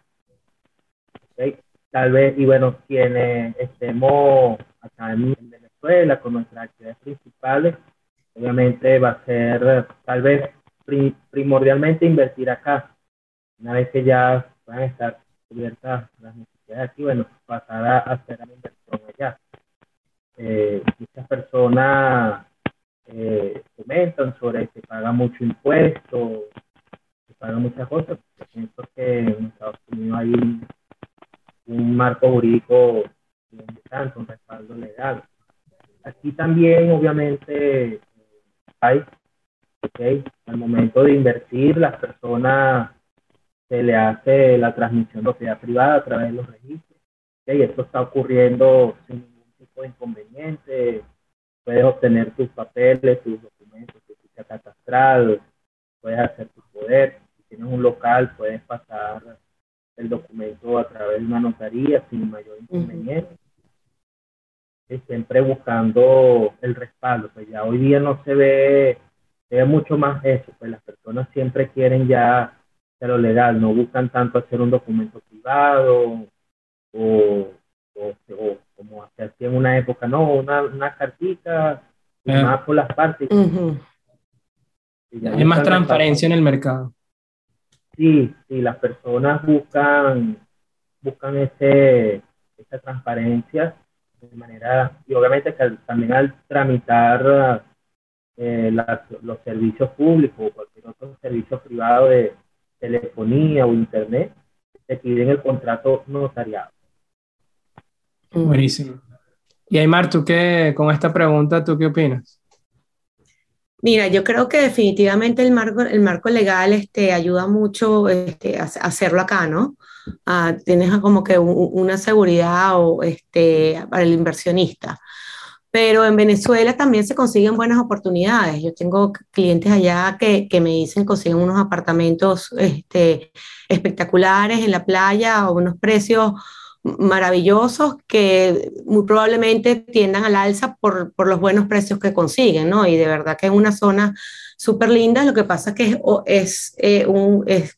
C: Tal vez, y bueno, quienes estemos acá en Venezuela con nuestras actividades principales, obviamente va a ser tal vez primordialmente invertir acá. Una vez que ya van a estar cubiertas las necesidades aquí, bueno, pasar a hacer la inversión allá. Eh, muchas personas eh, comentan sobre que paga mucho impuesto, que paga muchas cosas. Pienso que en Estados Unidos hay un, marco jurídico tanto, un respaldo legal. Aquí también, obviamente, hay, okay, al momento de invertir, las personas se le hace la transmisión de propiedad privada a través de los registros. y Esto está ocurriendo sin tipo de inconveniente, puedes obtener tus papeles, tus documentos, tu ficha catastral, puedes hacer tu poder, si tienes un local puedes pasar el documento a través de una notaría sin mayor inconveniente. Siempre buscando el respaldo, pues ya hoy día no se ve, se ve mucho más eso, pues las personas siempre quieren ya lo legal, no buscan tanto hacer un documento privado o, o como se hacía en una época, no, una, una cartita, más por las partes.
B: Hay más transparencia en el mercado.
C: Sí, sí, las personas buscan, buscan ese, esa transparencia de manera, y obviamente que también al tramitar eh, los servicios públicos o cualquier otro servicio privado de telefonía o internet, te piden el contrato notariado.
B: Buenísimo. Y Aymar, ¿tú qué, con esta pregunta, tú qué opinas?
A: Mira, yo creo que definitivamente el marco, el marco legal este, ayuda mucho este, a, hacerlo acá, ¿no? Ah, tienes como que una seguridad o, este, para el inversionista. Pero en Venezuela también se consiguen buenas oportunidades. Yo tengo clientes allá que, que me dicen consiguen unos apartamentos este, espectaculares en la playa a unos precios maravillosos que muy probablemente tiendan al alza por, por, los buenos precios que consiguen, ¿no? Y de verdad que en una zona súper linda, lo que pasa que es, es, eh, un, es,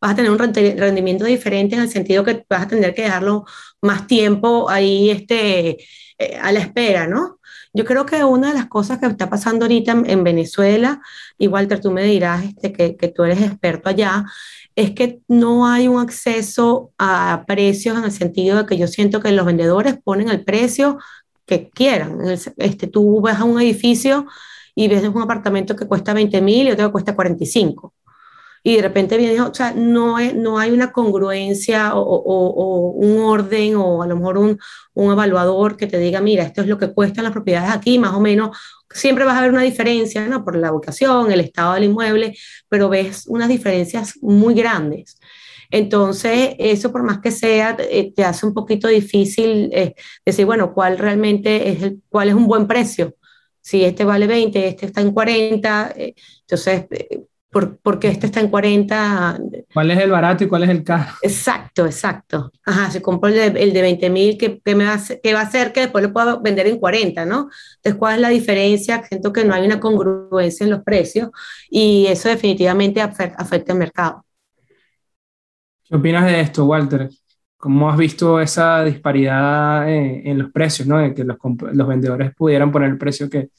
A: vas a tener un rendimiento diferente en el sentido que vas a tener que dejarlo más tiempo ahí este, eh, a la espera, ¿no? Yo creo que una de las cosas que está pasando ahorita en, Venezuela, y Walter, tú me dirás este, que, que tú eres experto allá, es que no hay un acceso a precios en el sentido de que yo siento que los vendedores ponen el precio que quieran. Este, tú vas a un edificio y ves un apartamento que cuesta 20 mil y otro que cuesta 45 y de repente viene, o sea, no, no hay una congruencia o, un orden o a lo mejor un, un, evaluador que te diga, mira, esto es lo que cuestan las propiedades aquí, más o menos, siempre vas a ver una diferencia, ¿no? Por la ubicación, el estado del inmueble, pero ves unas diferencias muy grandes. Entonces, eso por más que sea, eh, te hace un poquito difícil eh, decir, bueno, cuál realmente es cuál es un buen precio. Si este vale 20, este está en 40, eh, entonces porque este está en 40.
B: ¿Cuál es el barato y cuál es el caro?
A: Exacto, exacto. Ajá, si compro el de, el de 20 mil, ¿qué, me va a, va a hacer que después lo pueda vender en 40, no? Entonces, ¿cuál es la diferencia? Siento que no hay una congruencia en los precios y eso definitivamente afecta, al mercado.
B: ¿Qué opinas de esto, Walter? ¿Cómo has visto esa disparidad en, los precios, ¿no? De que los, los vendedores pudieran poner el precio que,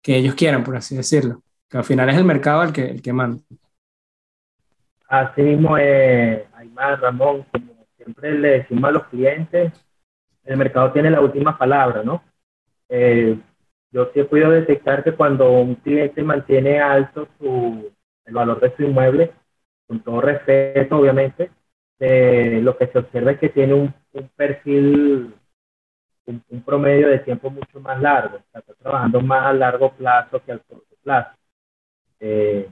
B: que ellos quieran, por así decirlo que al final es el mercado el que, el que manda.
C: Así mismo, eh, Aymar, Ramón, como siempre le decimos a los clientes, el mercado tiene la última palabra, ¿no? Eh, yo sí he podido detectar que cuando un cliente mantiene alto su, el valor de su inmueble, con todo respeto, obviamente, eh, lo que se observa es que tiene un, un perfil un, promedio de tiempo mucho más largo, está trabajando más a largo plazo que al corto plazo. Eh,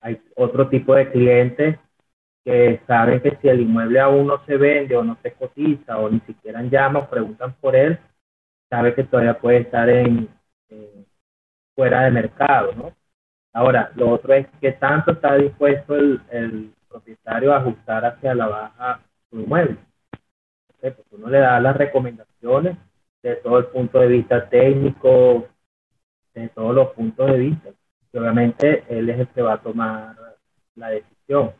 C: hay otro tipo de clientes que saben que si el inmueble aún no se vende o no se cotiza o ni siquiera llama o preguntan por él, sabe que todavía puede estar en, fuera de mercado, ¿no? Ahora, lo otro es que tanto está dispuesto el, el propietario a ajustar hacia la baja su inmueble. Pues uno le da las recomendaciones de todo el punto de vista técnico, de todos los puntos de vista. Y obviamente él es el que va a tomar la decisión.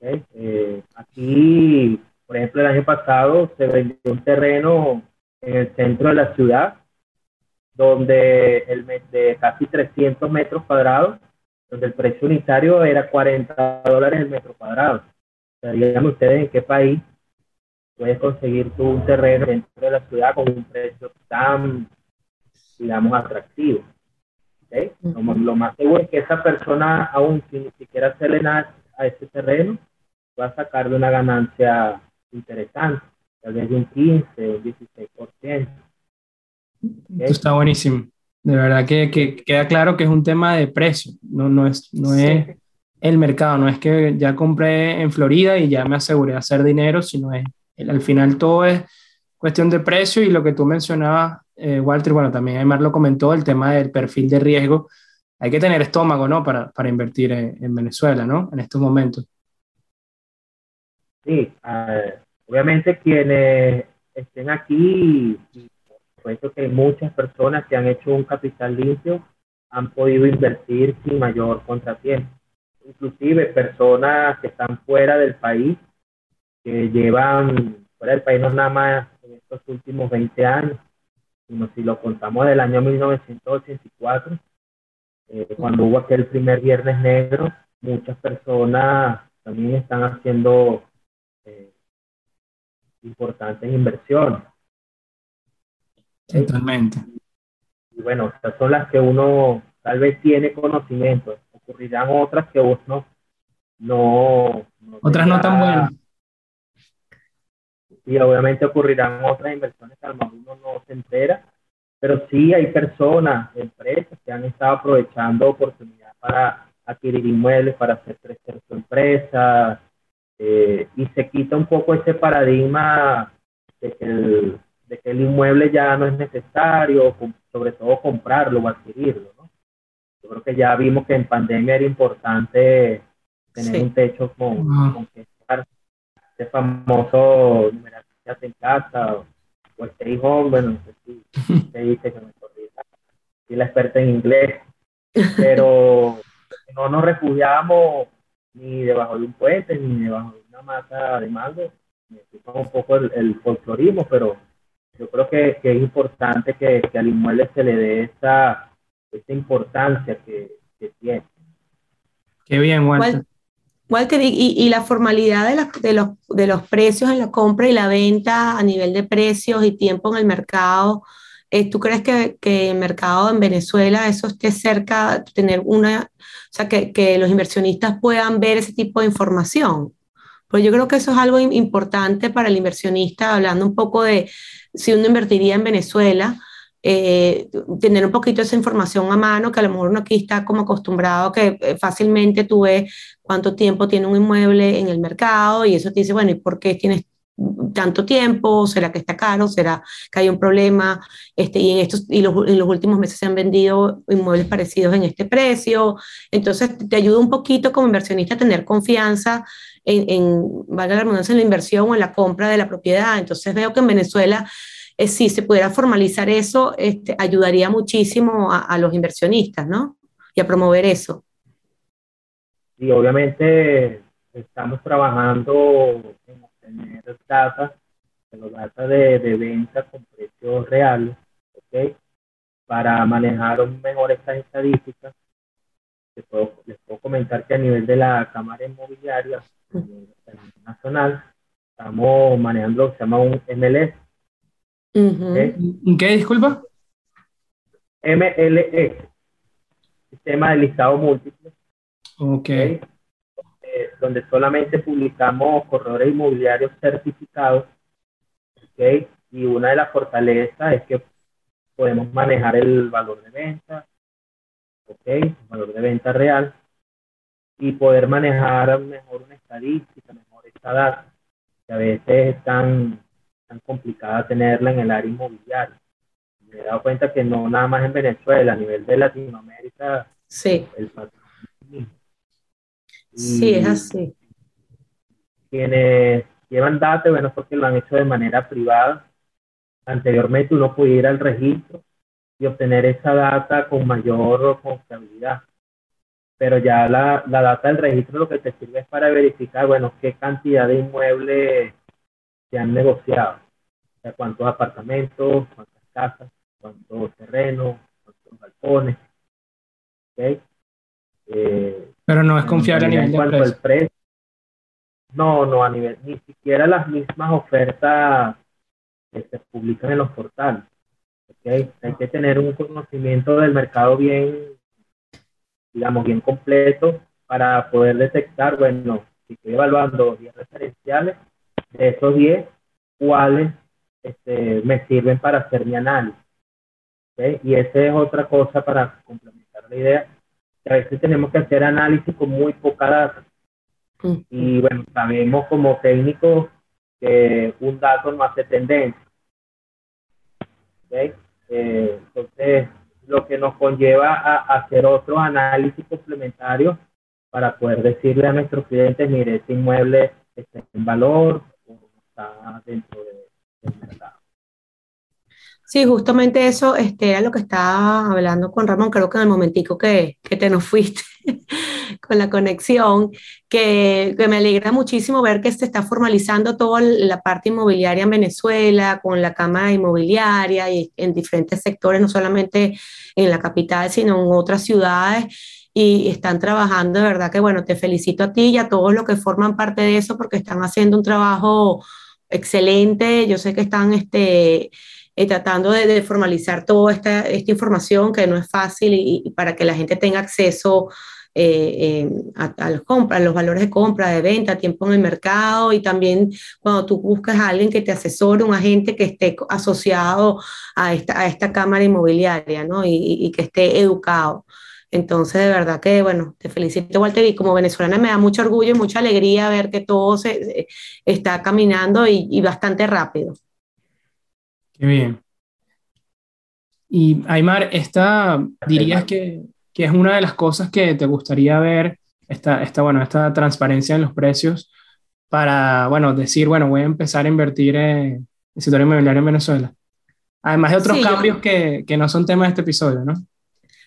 C: Eh, aquí, por ejemplo, el año pasado se vendió un terreno en el centro de la ciudad, donde el de casi 300 metros cuadrados, donde el precio unitario era 40 dólares el metro cuadrado. Ustedes en qué país puedes conseguir tú un terreno dentro de la ciudad con un precio tan, digamos, atractivo. Lo, más seguro es que esa persona, aún sin ni siquiera hacerle nada a ese terreno, va a sacarle una ganancia interesante, tal vez de un 15, un 16%.
B: Esto está buenísimo. De verdad que, que, queda claro que es un tema de precio, no, no, es, no es el mercado, no es que ya compré en Florida y ya me aseguré hacer dinero, sino es, al final todo es cuestión de precio y lo que tú mencionabas, eh, Walter, bueno, también Aymar lo comentó, el tema del perfil de riesgo. Hay que tener estómago, ¿no? Para, para invertir en, en Venezuela, ¿no? En estos momentos.
C: Sí, uh, obviamente quienes estén aquí, puesto que muchas personas que han hecho un capital limpio han podido invertir sin mayor contratiempo. Inclusive personas que están fuera del país, que llevan fuera del país no nada más en estos últimos 20 años, si lo contamos del año 1984, eh, cuando hubo aquel primer Viernes Negro, muchas personas también están haciendo eh, importantes inversiones.
B: Totalmente.
C: Y, bueno, estas son las que uno tal vez tiene conocimiento. Ocurrirán otras que uno no.
B: otras no tan buenas.
C: Y obviamente ocurrirán otras inversiones que a lo mejor uno no se entera, pero sí hay personas, empresas que han estado aprovechando oportunidades para adquirir inmuebles, para hacer crecer su empresa, eh, y se quita un poco ese paradigma de que, el, de que el inmueble ya no es necesario, sobre todo comprarlo o adquirirlo. ¿no? Yo creo que ya vimos que en pandemia era importante tener un techo con, con que estar, ese famoso numeración en casa o, o stay home, bueno, no sé si se dice que me corrija, soy la experta en inglés, pero no nos refugiamos ni debajo de un puente, ni debajo de una masa de mango. Me un poco el, folclorismo, pero yo creo que, que es importante que, que, al inmueble se le dé esa, esa importancia que, que tiene.
B: Qué bien, Walter.
A: Walter, y, y, la formalidad de, la, de, los, de los precios en la compra y la venta a nivel de precios y tiempo en el mercado, eh, ¿tú crees que, que, el mercado en Venezuela eso esté cerca de tener una, o sea, que, que, los inversionistas puedan ver ese tipo de información? Pues yo creo que eso es algo importante para el inversionista, hablando un poco de si uno invertiría en Venezuela, eh, tener un poquito esa información a mano, que a lo mejor uno aquí está como acostumbrado que eh, fácilmente tú ves cuánto tiempo tiene un inmueble en el mercado y eso te dice, bueno, ¿y por qué tienes tanto tiempo? ¿Será que está caro? ¿Será que hay un problema? Este, y en, estos, y los, en los últimos meses se han vendido inmuebles parecidos en este precio. Entonces, te ayuda un poquito como inversionista a tener confianza en, en valga la redundancia, en la inversión o en la compra de la propiedad. Entonces, veo que en Venezuela, eh, si se pudiera formalizar eso, este, ayudaría muchísimo a, a los inversionistas, ¿no? Y a promover eso.
C: Y obviamente estamos trabajando en tener data, los data de, de venta con precios reales, ¿ok? Para manejar mejor estas estadísticas, les puedo, les puedo comentar que a nivel de la Cámara Inmobiliaria Nacional, estamos manejando lo que se llama un MLS.
B: ¿En ¿Qué, disculpa?
C: MLS, Sistema de Listado Múltiple.
B: Ok.
C: Eh, donde solamente publicamos corredores inmobiliarios certificados, ¿okay? y una de las fortalezas es que podemos manejar el valor de venta, ¿ok? El valor de venta real y poder manejar mejor una estadística, mejor esta data, que a veces es tan, complicada tenerla en el área inmobiliaria. Me he dado cuenta que no nada más en Venezuela, a nivel de Latinoamérica,
A: sí. el Sí, es así.
C: Quienes llevan data, bueno, porque lo han hecho de manera privada. Anteriormente uno podía ir al registro y obtener esa data con mayor confiabilidad. Pero ya la, la data del registro lo que te sirve es para verificar, bueno, qué cantidad de inmuebles se han negociado. O sea, cuántos apartamentos, cuántas casas, cuántos terrenos, cuántos balcones. ¿okay?
B: Eh, Pero no es confiable a nivel de precio.
C: No, no, a nivel, ni siquiera las mismas ofertas que se publican en los portales. ¿okay? Hay que tener un conocimiento del mercado bien, digamos, bien completo para poder detectar, bueno, si estoy evaluando 10 referenciales, de esos 10, cuáles este, me sirven para hacer mi análisis. ¿okay? Y esa es otra cosa para complementar la idea, que a veces tenemos que hacer análisis con muy poca data. Y bueno, sabemos como técnicos que un dato no hace tendencia. ¿Okay? Eh, entonces, lo que nos conlleva a, hacer otros análisis complementarios para poder decirle a nuestros clientes, mire, este inmueble está en valor está dentro del mercado.
A: Sí, justamente eso este, era lo que estaba hablando con Ramón, creo que en el momentico que, que te nos fuiste con la conexión, que, que, me alegra muchísimo ver que se está formalizando toda la parte inmobiliaria en Venezuela, con la Cámara Inmobiliaria y en diferentes sectores, no solamente en la capital, sino en otras ciudades y están trabajando, de verdad que bueno, te felicito a ti y a todos los que forman parte de eso porque están haciendo un trabajo excelente. Yo sé que están este, eh, tratando de, formalizar toda esta, esta, información que no es fácil y, para que la gente tenga acceso eh, eh, a, los compras, los valores de compra, de venta, tiempo en el mercado y también cuando tú buscas a alguien que te asesore, un agente que esté asociado a esta, a esta cámara inmobiliaria ¿no? y, y, que esté educado. Entonces, de verdad que, bueno, te felicito, Walter, y como venezolana me da mucho orgullo y mucha alegría ver que todo se, está caminando y, y bastante rápido.
B: Qué bien. Y Aymar, esta dirías que, que, es una de las cosas que te gustaría ver, esta, esta, bueno, esta transparencia en los precios para, bueno, decir, bueno, voy a empezar a invertir en el sector inmobiliario en Venezuela. Además de otros cambios que, que no son tema de este episodio, ¿no?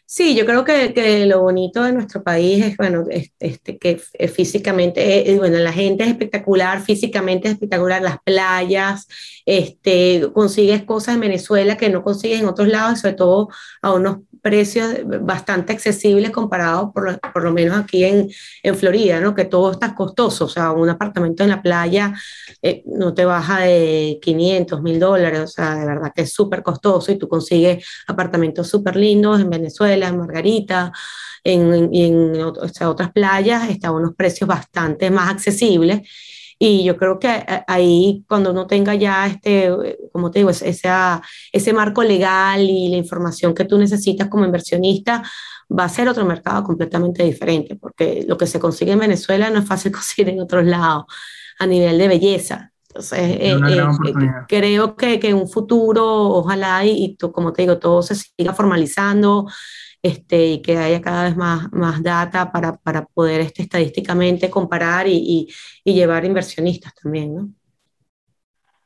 A: Sí, yo creo que, que, lo bonito de nuestro país es, bueno, este, que físicamente, eh, eh, bueno, la gente es espectacular, físicamente es espectacular, las playas, este, consigues cosas en Venezuela que no consigues en otros lados, sobre todo a unos precios bastante accesibles comparados por lo, por lo menos aquí en, en, Florida, ¿no? Que todo está costoso, o sea, un apartamento en la playa eh, no te baja de 500, mil dólares, o sea, de verdad que es súper costoso y tú consigues apartamentos súper lindos en Venezuela, en Margarita, en, en, otras playas, está a unos precios bastante más accesibles y yo creo que eh, ahí, cuando uno tenga ya este, como te digo, ese, ese marco legal y la información que tú necesitas como inversionista, va a ser otro mercado completamente diferente, porque lo que se consigue en Venezuela no es fácil conseguir en otros lados a nivel de belleza. Entonces, eh, eh, creo que, que en un futuro, ojalá, y, y tú, como te digo, todo se siga formalizando, este, y que haya cada vez más, más data para, para poder este, estadísticamente comparar y, y, llevar inversionistas también, ¿no?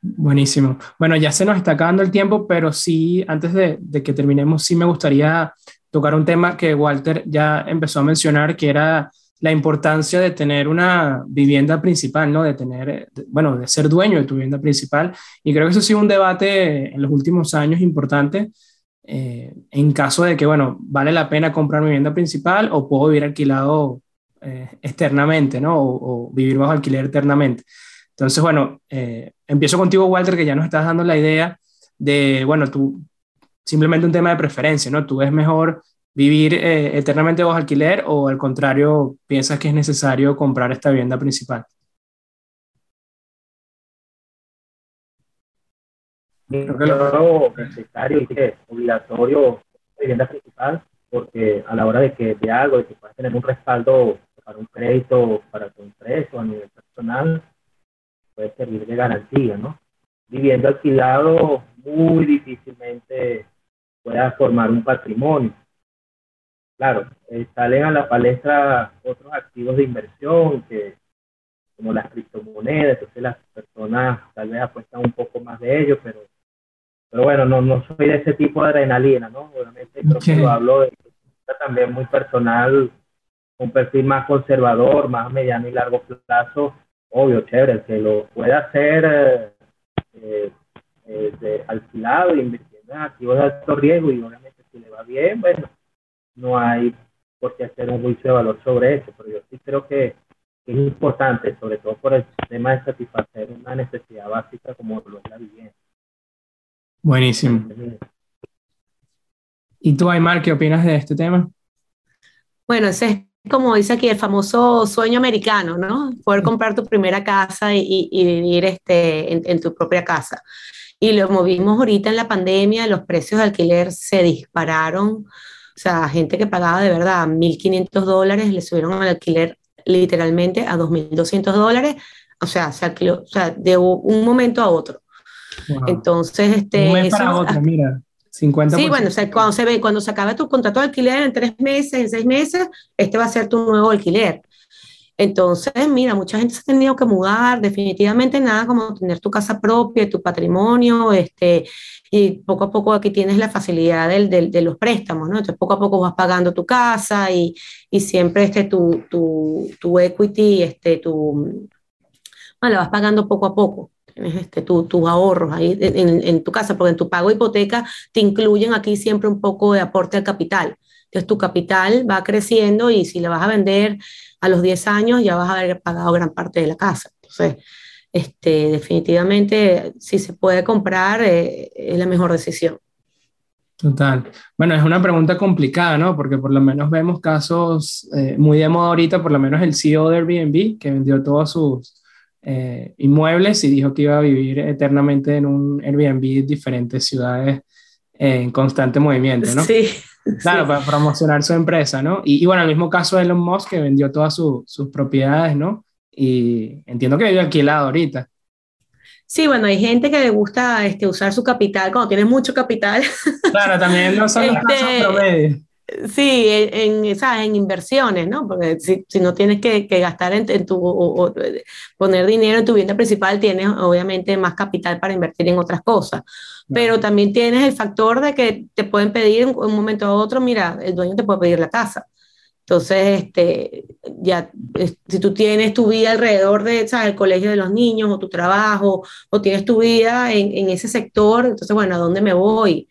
B: Buenísimo. Bueno, ya se nos está acabando el tiempo, pero sí, antes de, de, que terminemos, sí me gustaría tocar un tema que Walter ya empezó a mencionar, que era la importancia de tener una vivienda principal, ¿no? De tener, bueno, de ser dueño de tu vivienda principal. Y creo que eso ha sido un debate en los últimos años importante eh, en caso de que, bueno, vale la pena comprar mi vivienda principal o puedo vivir alquilado eh, externamente, ¿no? O, vivir bajo alquiler eternamente. Entonces, bueno, eh, empiezo contigo, Walter, que ya nos estás dando la idea de, bueno, tú, simplemente un tema de preferencia, ¿no? Tú ves mejor vivir eternamente bajo alquiler o al contrario, piensas que es necesario comprar esta vivienda principal.
C: Creo que lo necesario y que obligatorio vivienda principal, porque a la hora de que de algo, de que puedas tener un respaldo para un crédito para tu empresa a nivel personal, puede servir de garantía, ¿no? Viviendo alquilado, muy difícilmente pueda formar un patrimonio. Claro, eh, salen a la palestra otros activos de inversión que como las criptomonedas, entonces las personas tal vez apuestan un poco más de ello, pero, pero bueno, no, no soy de ese tipo de adrenalina, ¿no? Obviamente creo que lo hablo de también muy personal, un perfil más conservador, más mediano y largo plazo, obvio, chévere, que lo pueda hacer eh, eh, de alquilado y invirtiendo en activos de alto riesgo y obviamente si le va bien, bueno, no hay por qué hacer un juicio de valor sobre eso, pero yo sí creo que es importante, sobre todo por el tema de satisfacer una necesidad básica como lo es la vivienda.
B: Buenísimo. ¿Y tú, Aymar, qué opinas de este tema?
A: Bueno, ese es como dice aquí el famoso sueño americano, ¿no? Poder comprar tu primera casa y, vivir este, en, en, tu propia casa. Y lo movimos ahorita en la pandemia, los precios de alquiler se dispararon. O sea, gente que pagaba de verdad 1.500 dólares, le subieron al alquiler literalmente a 2.200 dólares, o sea, se alquiló, o sea, de un momento a otro. Entonces, este...
B: Un mes para otro, mira. 50%.
A: Sí, bueno, o sea, cuando se ve, cuando se acaba tu contrato de alquiler en tres meses, en seis meses, este va a ser tu nuevo alquiler. Entonces, mira, mucha gente se ha tenido que mudar, definitivamente nada como tener tu casa propia, tu patrimonio, este, y poco a poco aquí tienes la facilidad del, del, de los préstamos, ¿no? Entonces, poco a poco vas pagando tu casa y, y siempre este, tu, tu, tu, equity, este, tu, bueno, vas pagando poco a poco. Tienes este, tu, tus ahorros ahí en, en tu casa, porque en tu pago de hipoteca te incluyen aquí siempre un poco de aporte al capital. Entonces, tu capital va creciendo y si le vas a vender a los 10 años ya vas a haber pagado gran parte de la casa. Entonces, este, definitivamente, si se puede comprar, eh, es la mejor decisión.
B: Total. Bueno, es una pregunta complicada, ¿no? Porque por lo menos vemos casos eh, muy de moda ahorita, por lo menos el CEO de Airbnb, que vendió todos sus eh, inmuebles y dijo que iba a vivir eternamente en un Airbnb en diferentes ciudades en constante movimiento, ¿no?
A: Sí.
B: Claro, para promocionar su empresa, ¿no? Y, bueno, el mismo caso de Elon Musk, que vendió todas sus propiedades, ¿no? Y entiendo que vive alquilado ahorita.
A: Sí, bueno, hay gente que le gusta este, usar su capital cuando tiene mucho capital.
B: Claro, también no son los este, promedios.
A: Sí, en, en inversiones, ¿no? Porque si, si no tienes que, que gastar en, en tu, o, poner dinero en tu vivienda principal, tienes obviamente más capital para invertir en otras cosas. Pero también tienes el factor de que te pueden pedir en un momento a otro, mira, el dueño te puede pedir la casa. Entonces, este, ya, si tú tienes tu vida alrededor de, ¿sabes? el colegio de los niños o tu trabajo, o tienes tu vida en, en ese sector, entonces, bueno, ¿a dónde me voy?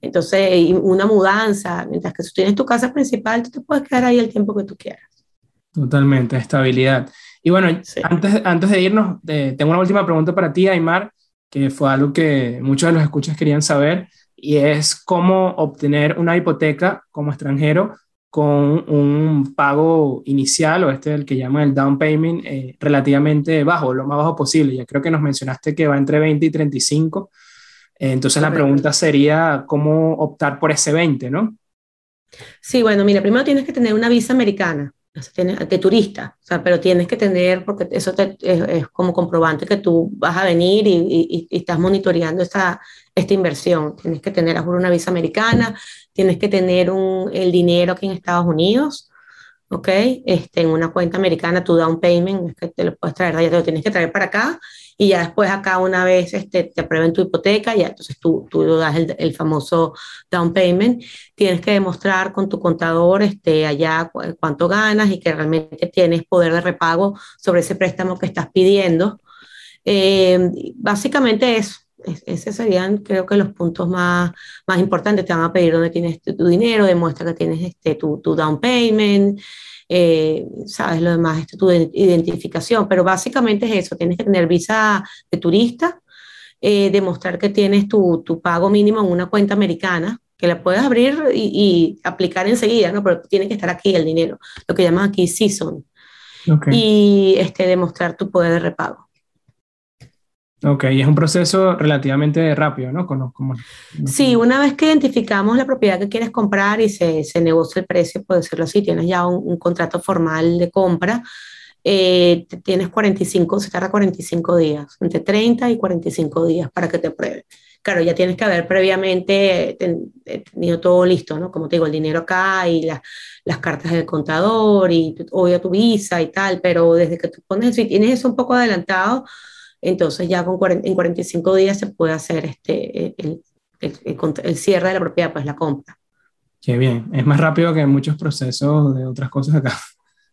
A: Entonces, una mudanza, mientras que si tienes tu casa principal, tú te puedes quedar ahí el tiempo que tú quieras.
B: Totalmente, estabilidad. Y bueno, antes, antes de irnos, tengo una última pregunta para ti, Aymar, que fue algo que muchos de los escuchas querían saber, y es cómo obtener una hipoteca como extranjero con un pago inicial, o este el que llaman el down payment, eh, relativamente bajo, lo más bajo posible. Ya creo que nos mencionaste que va entre 20 y 35 entonces la pregunta sería, ¿cómo optar por ese 20, no?
A: Sí, bueno, mira, primero tienes que tener una visa americana de turista, o sea, pero tienes que tener, porque eso es, como comprobante que tú vas a venir y, estás monitoreando esta, esta inversión. Tienes que tener, una visa americana, tienes que tener un, el dinero aquí en Estados Unidos, ¿ok? Este, en una cuenta americana, tu down payment, es que te lo puedes traer, ya te lo tienes que traer para acá y ya después acá una vez este, te aprueben tu hipoteca, ya entonces tú, tú das el, el, famoso down payment, tienes que demostrar con tu contador este, allá cuánto ganas y que realmente tienes poder de repago sobre ese préstamo que estás pidiendo. Eh, básicamente eso. Esos serían, creo que, los puntos más, más importantes. Te van a pedir dónde tienes tu, dinero, demuestra que tienes este, tu, tu down payment, eh, sabes, lo demás es tu identificación, pero básicamente es eso, tienes que tener visa de turista, eh, demostrar que tienes tu, tu, pago mínimo en una cuenta americana, que la puedes abrir y, aplicar enseguida, ¿no? Pero tiene que estar aquí el dinero, lo que llaman aquí season. Y este, demostrar tu poder de repago.
B: Ok, y es un proceso relativamente rápido, ¿no? Como,
A: Sí, una vez que identificamos la propiedad que quieres comprar y se, se negocia el precio, por decirlo así, tienes ya un, contrato formal de compra, eh, tienes 45, se tarda 45 días, entre 30 y 45 días para que te apruebe. Claro, ya tienes que haber previamente tenido todo listo, ¿no? Como te digo, el dinero acá y las cartas del contador y obvio tu visa y tal, pero desde que tú pones, si tienes eso un poco adelantado, entonces ya con en 45 días se puede hacer este, el, el, cierre de la propiedad, pues la compra.
B: Qué bien, es más rápido que muchos procesos de otras cosas acá.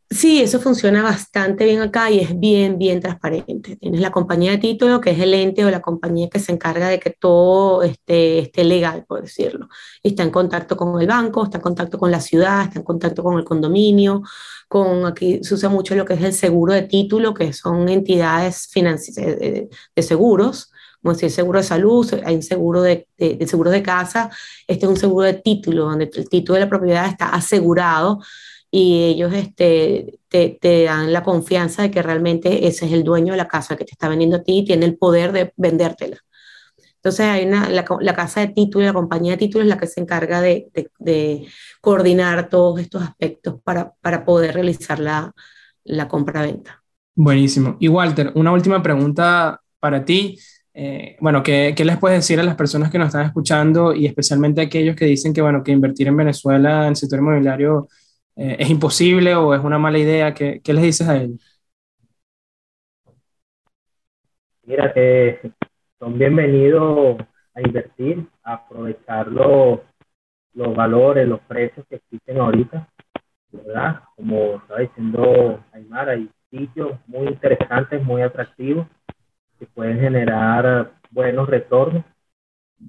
A: Sí, eso funciona bastante bien acá y es bien, bien transparente. Tienes la compañía de título, que es el ente o la compañía que se encarga de que todo esté, esté legal, por decirlo. está en contacto con el banco, está en contacto con la ciudad, está en contacto con el condominio, con aquí se usa mucho lo que es el seguro de título, que son entidades de, de seguros, como decir, seguro de salud, hay un seguro de, de, seguro de casa, este es un seguro de título, donde el título de la propiedad está asegurado y ellos este, te, te, dan la confianza de que realmente ese es el dueño de la casa que te está vendiendo a ti y tiene el poder de vendértela. Entonces, hay una, la, la, casa de título, la compañía de títulos es la que se encarga de, de, de coordinar todos estos aspectos para, para poder realizar la, la compra-venta.
B: Buenísimo. Y Walter, una última pregunta para ti. Eh, bueno, ¿qué, ¿qué, les puedes decir a las personas que nos están escuchando y especialmente a aquellos que dicen que, bueno, que invertir en Venezuela en el sector inmobiliario eh, es imposible o es una mala idea? ¿Qué, qué les dices a ellos?
C: Mira, que son bienvenidos a invertir, a aprovechar los, los valores, los precios que existen ahorita, ¿verdad? Como estaba diciendo Aymar, hay sitios muy interesantes, muy atractivos, que pueden generar buenos retornos,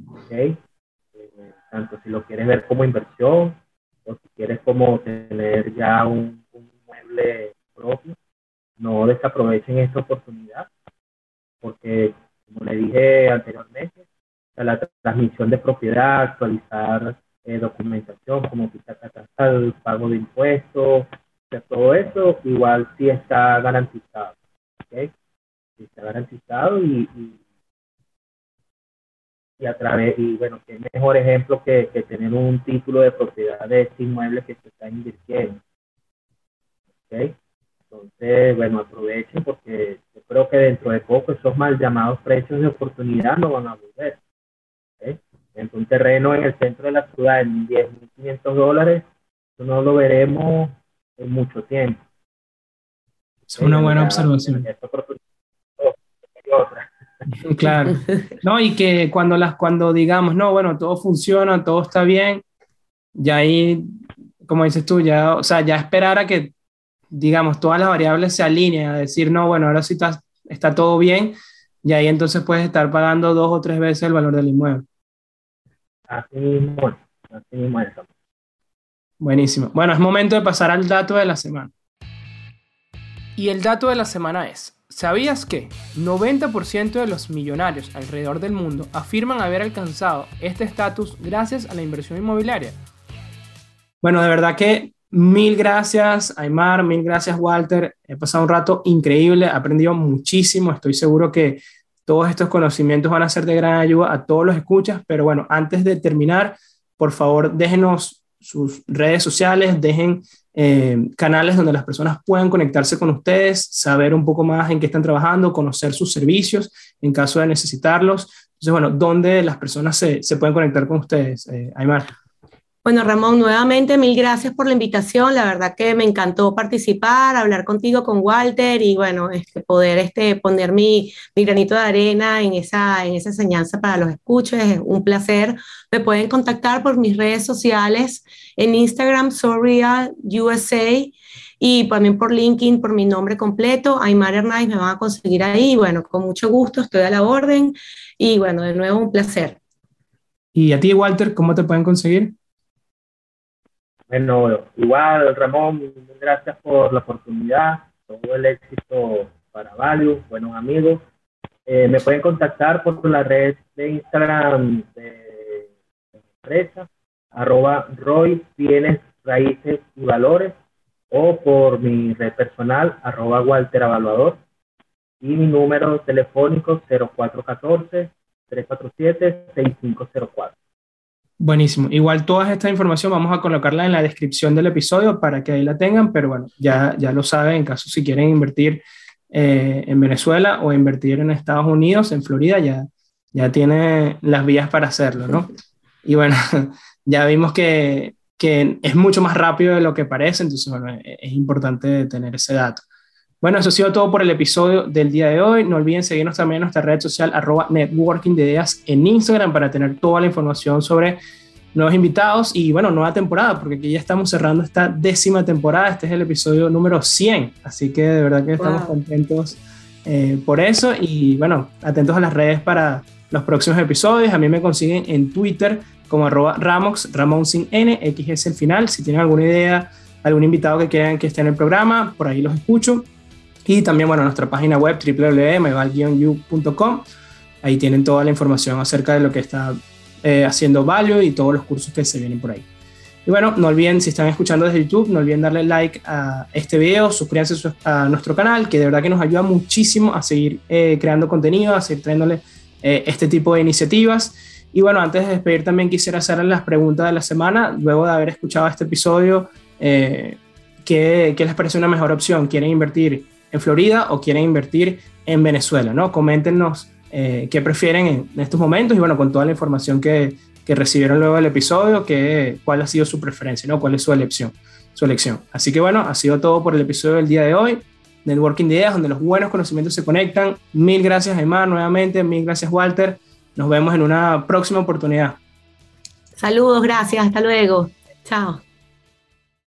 C: ¿ok? Eh, tanto si lo quieres ver como inversión, o si quieres como tener ya un, mueble propio, no desaprovechen esta oportunidad, porque como le dije anteriormente, la transmisión de propiedad, actualizar eh, documentación como ficha catastral, pago de impuestos, todo eso igual sí está garantizado. ¿okay? está garantizado y a través, y bueno, qué mejor ejemplo que, que, tener un título de propiedad de este inmueble que se está invirtiendo. ¿Okay? Entonces, bueno, aprovechen porque yo creo que dentro de poco esos mal llamados precios de oportunidad no van a volver. ¿okay? En un terreno en el centro de la ciudad en 10.500 dólares, eso no lo veremos en mucho tiempo.
B: Es una buena observación. Claro. No, y que cuando, las, cuando digamos, no, bueno, todo funciona, todo está bien, ya ahí, como dices tú, ya, o sea, ya esperar a que, digamos, todas las variables se alineen, a decir, no, bueno, ahora sí está, está todo bien, y ahí entonces puedes estar pagando dos o tres veces el valor del inmueble.
C: Así mismo, así mismo
B: Buenísimo. Bueno, es momento de pasar al dato de la semana. Y el dato de la semana es, ¿Sabías que 90% de los millonarios alrededor del mundo afirman haber alcanzado este estatus gracias a la inversión inmobiliaria? Bueno, de verdad que mil gracias Aymar, mil gracias Walter. He pasado un rato increíble, he aprendido muchísimo. Estoy seguro que todos estos conocimientos van a ser de gran ayuda a todos los escuchas. Pero bueno, antes de terminar, por favor, déjenos sus redes sociales, dejen eh, canales donde las personas puedan conectarse con ustedes, saber un poco más en qué están trabajando, conocer sus servicios en caso de necesitarlos. Entonces, bueno, ¿dónde las personas se, se pueden conectar con ustedes, eh, Aymar?
A: Bueno, Ramón, nuevamente mil gracias por la invitación. La verdad que me encantó participar, hablar contigo, con Walter y bueno, este, poder este, poner mi, mi granito de arena en esa, en esa enseñanza para los escuches. Es un placer. Me pueden contactar por mis redes sociales en Instagram, Surreal USA y también por LinkedIn, por mi nombre completo, Aymar Hernández, me van a conseguir ahí. Bueno, con mucho gusto, estoy a la orden y bueno, de nuevo un placer.
B: ¿Y a ti, Walter, cómo te pueden conseguir?
C: Bueno, igual Ramón, gracias por la oportunidad, todo el éxito para Value, buenos amigos. Eh, me pueden contactar por la red de Instagram de empresa, arroba Roy Bienes, Raíces y Valores, o por mi red personal, arroba Walter Avaluador. y mi número telefónico 0414-347-6504.
B: Buenísimo. Igual toda esta información vamos a colocarla en la descripción del episodio para que ahí la tengan, pero bueno, ya, ya lo saben, en caso si quieren invertir eh, en Venezuela o invertir en Estados Unidos, en Florida, ya, ya tiene las vías para hacerlo, ¿no? Y bueno, ya vimos que, que es mucho más rápido de lo que parece, entonces bueno, es importante tener ese dato. Bueno, eso ha sido todo por el episodio del día de hoy. No olviden seguirnos también en nuestra red social arroba networking de ideas en Instagram para tener toda la información sobre nuevos invitados y bueno, nueva temporada, porque aquí ya estamos cerrando esta décima temporada. Este es el episodio número 100, así que de verdad que estamos contentos eh, por eso y bueno, atentos a las redes para los próximos episodios. A mí me consiguen en Twitter como arroba Ramox, Ramón sin N, X es el final. Si tienen alguna idea, algún invitado que quieran que esté en el programa, por ahí los escucho. Y también, bueno, nuestra página web www.meval-u.com. Ahí tienen toda la información acerca de lo que está eh, haciendo Value y todos los cursos que se vienen por ahí. Y bueno, no olviden, si están escuchando desde YouTube, no olviden darle like a este video, suscríbanse a nuestro canal, que de verdad que nos ayuda muchísimo a seguir eh, creando contenido, a seguir trayéndole eh, este tipo de iniciativas. Y bueno, antes de despedir también quisiera hacerles las preguntas de la semana, luego de haber escuchado este episodio, ¿qué, ¿qué les parece una mejor opción? ¿Quieren invertir en Florida o quieren invertir en Venezuela, ¿no? Coméntenos eh, qué prefieren en, estos momentos y bueno, con toda la información que, que recibieron luego del episodio, que, cuál ha sido su preferencia, ¿no? ¿Cuál es su elección? Su elección. Así que bueno, ha sido todo por el episodio del día de hoy. Networking de Ideas, donde los buenos conocimientos se conectan. Mil gracias, Aymar, nuevamente. Mil gracias, Walter. Nos vemos en una próxima oportunidad.
A: Saludos, gracias. Hasta luego. Chao.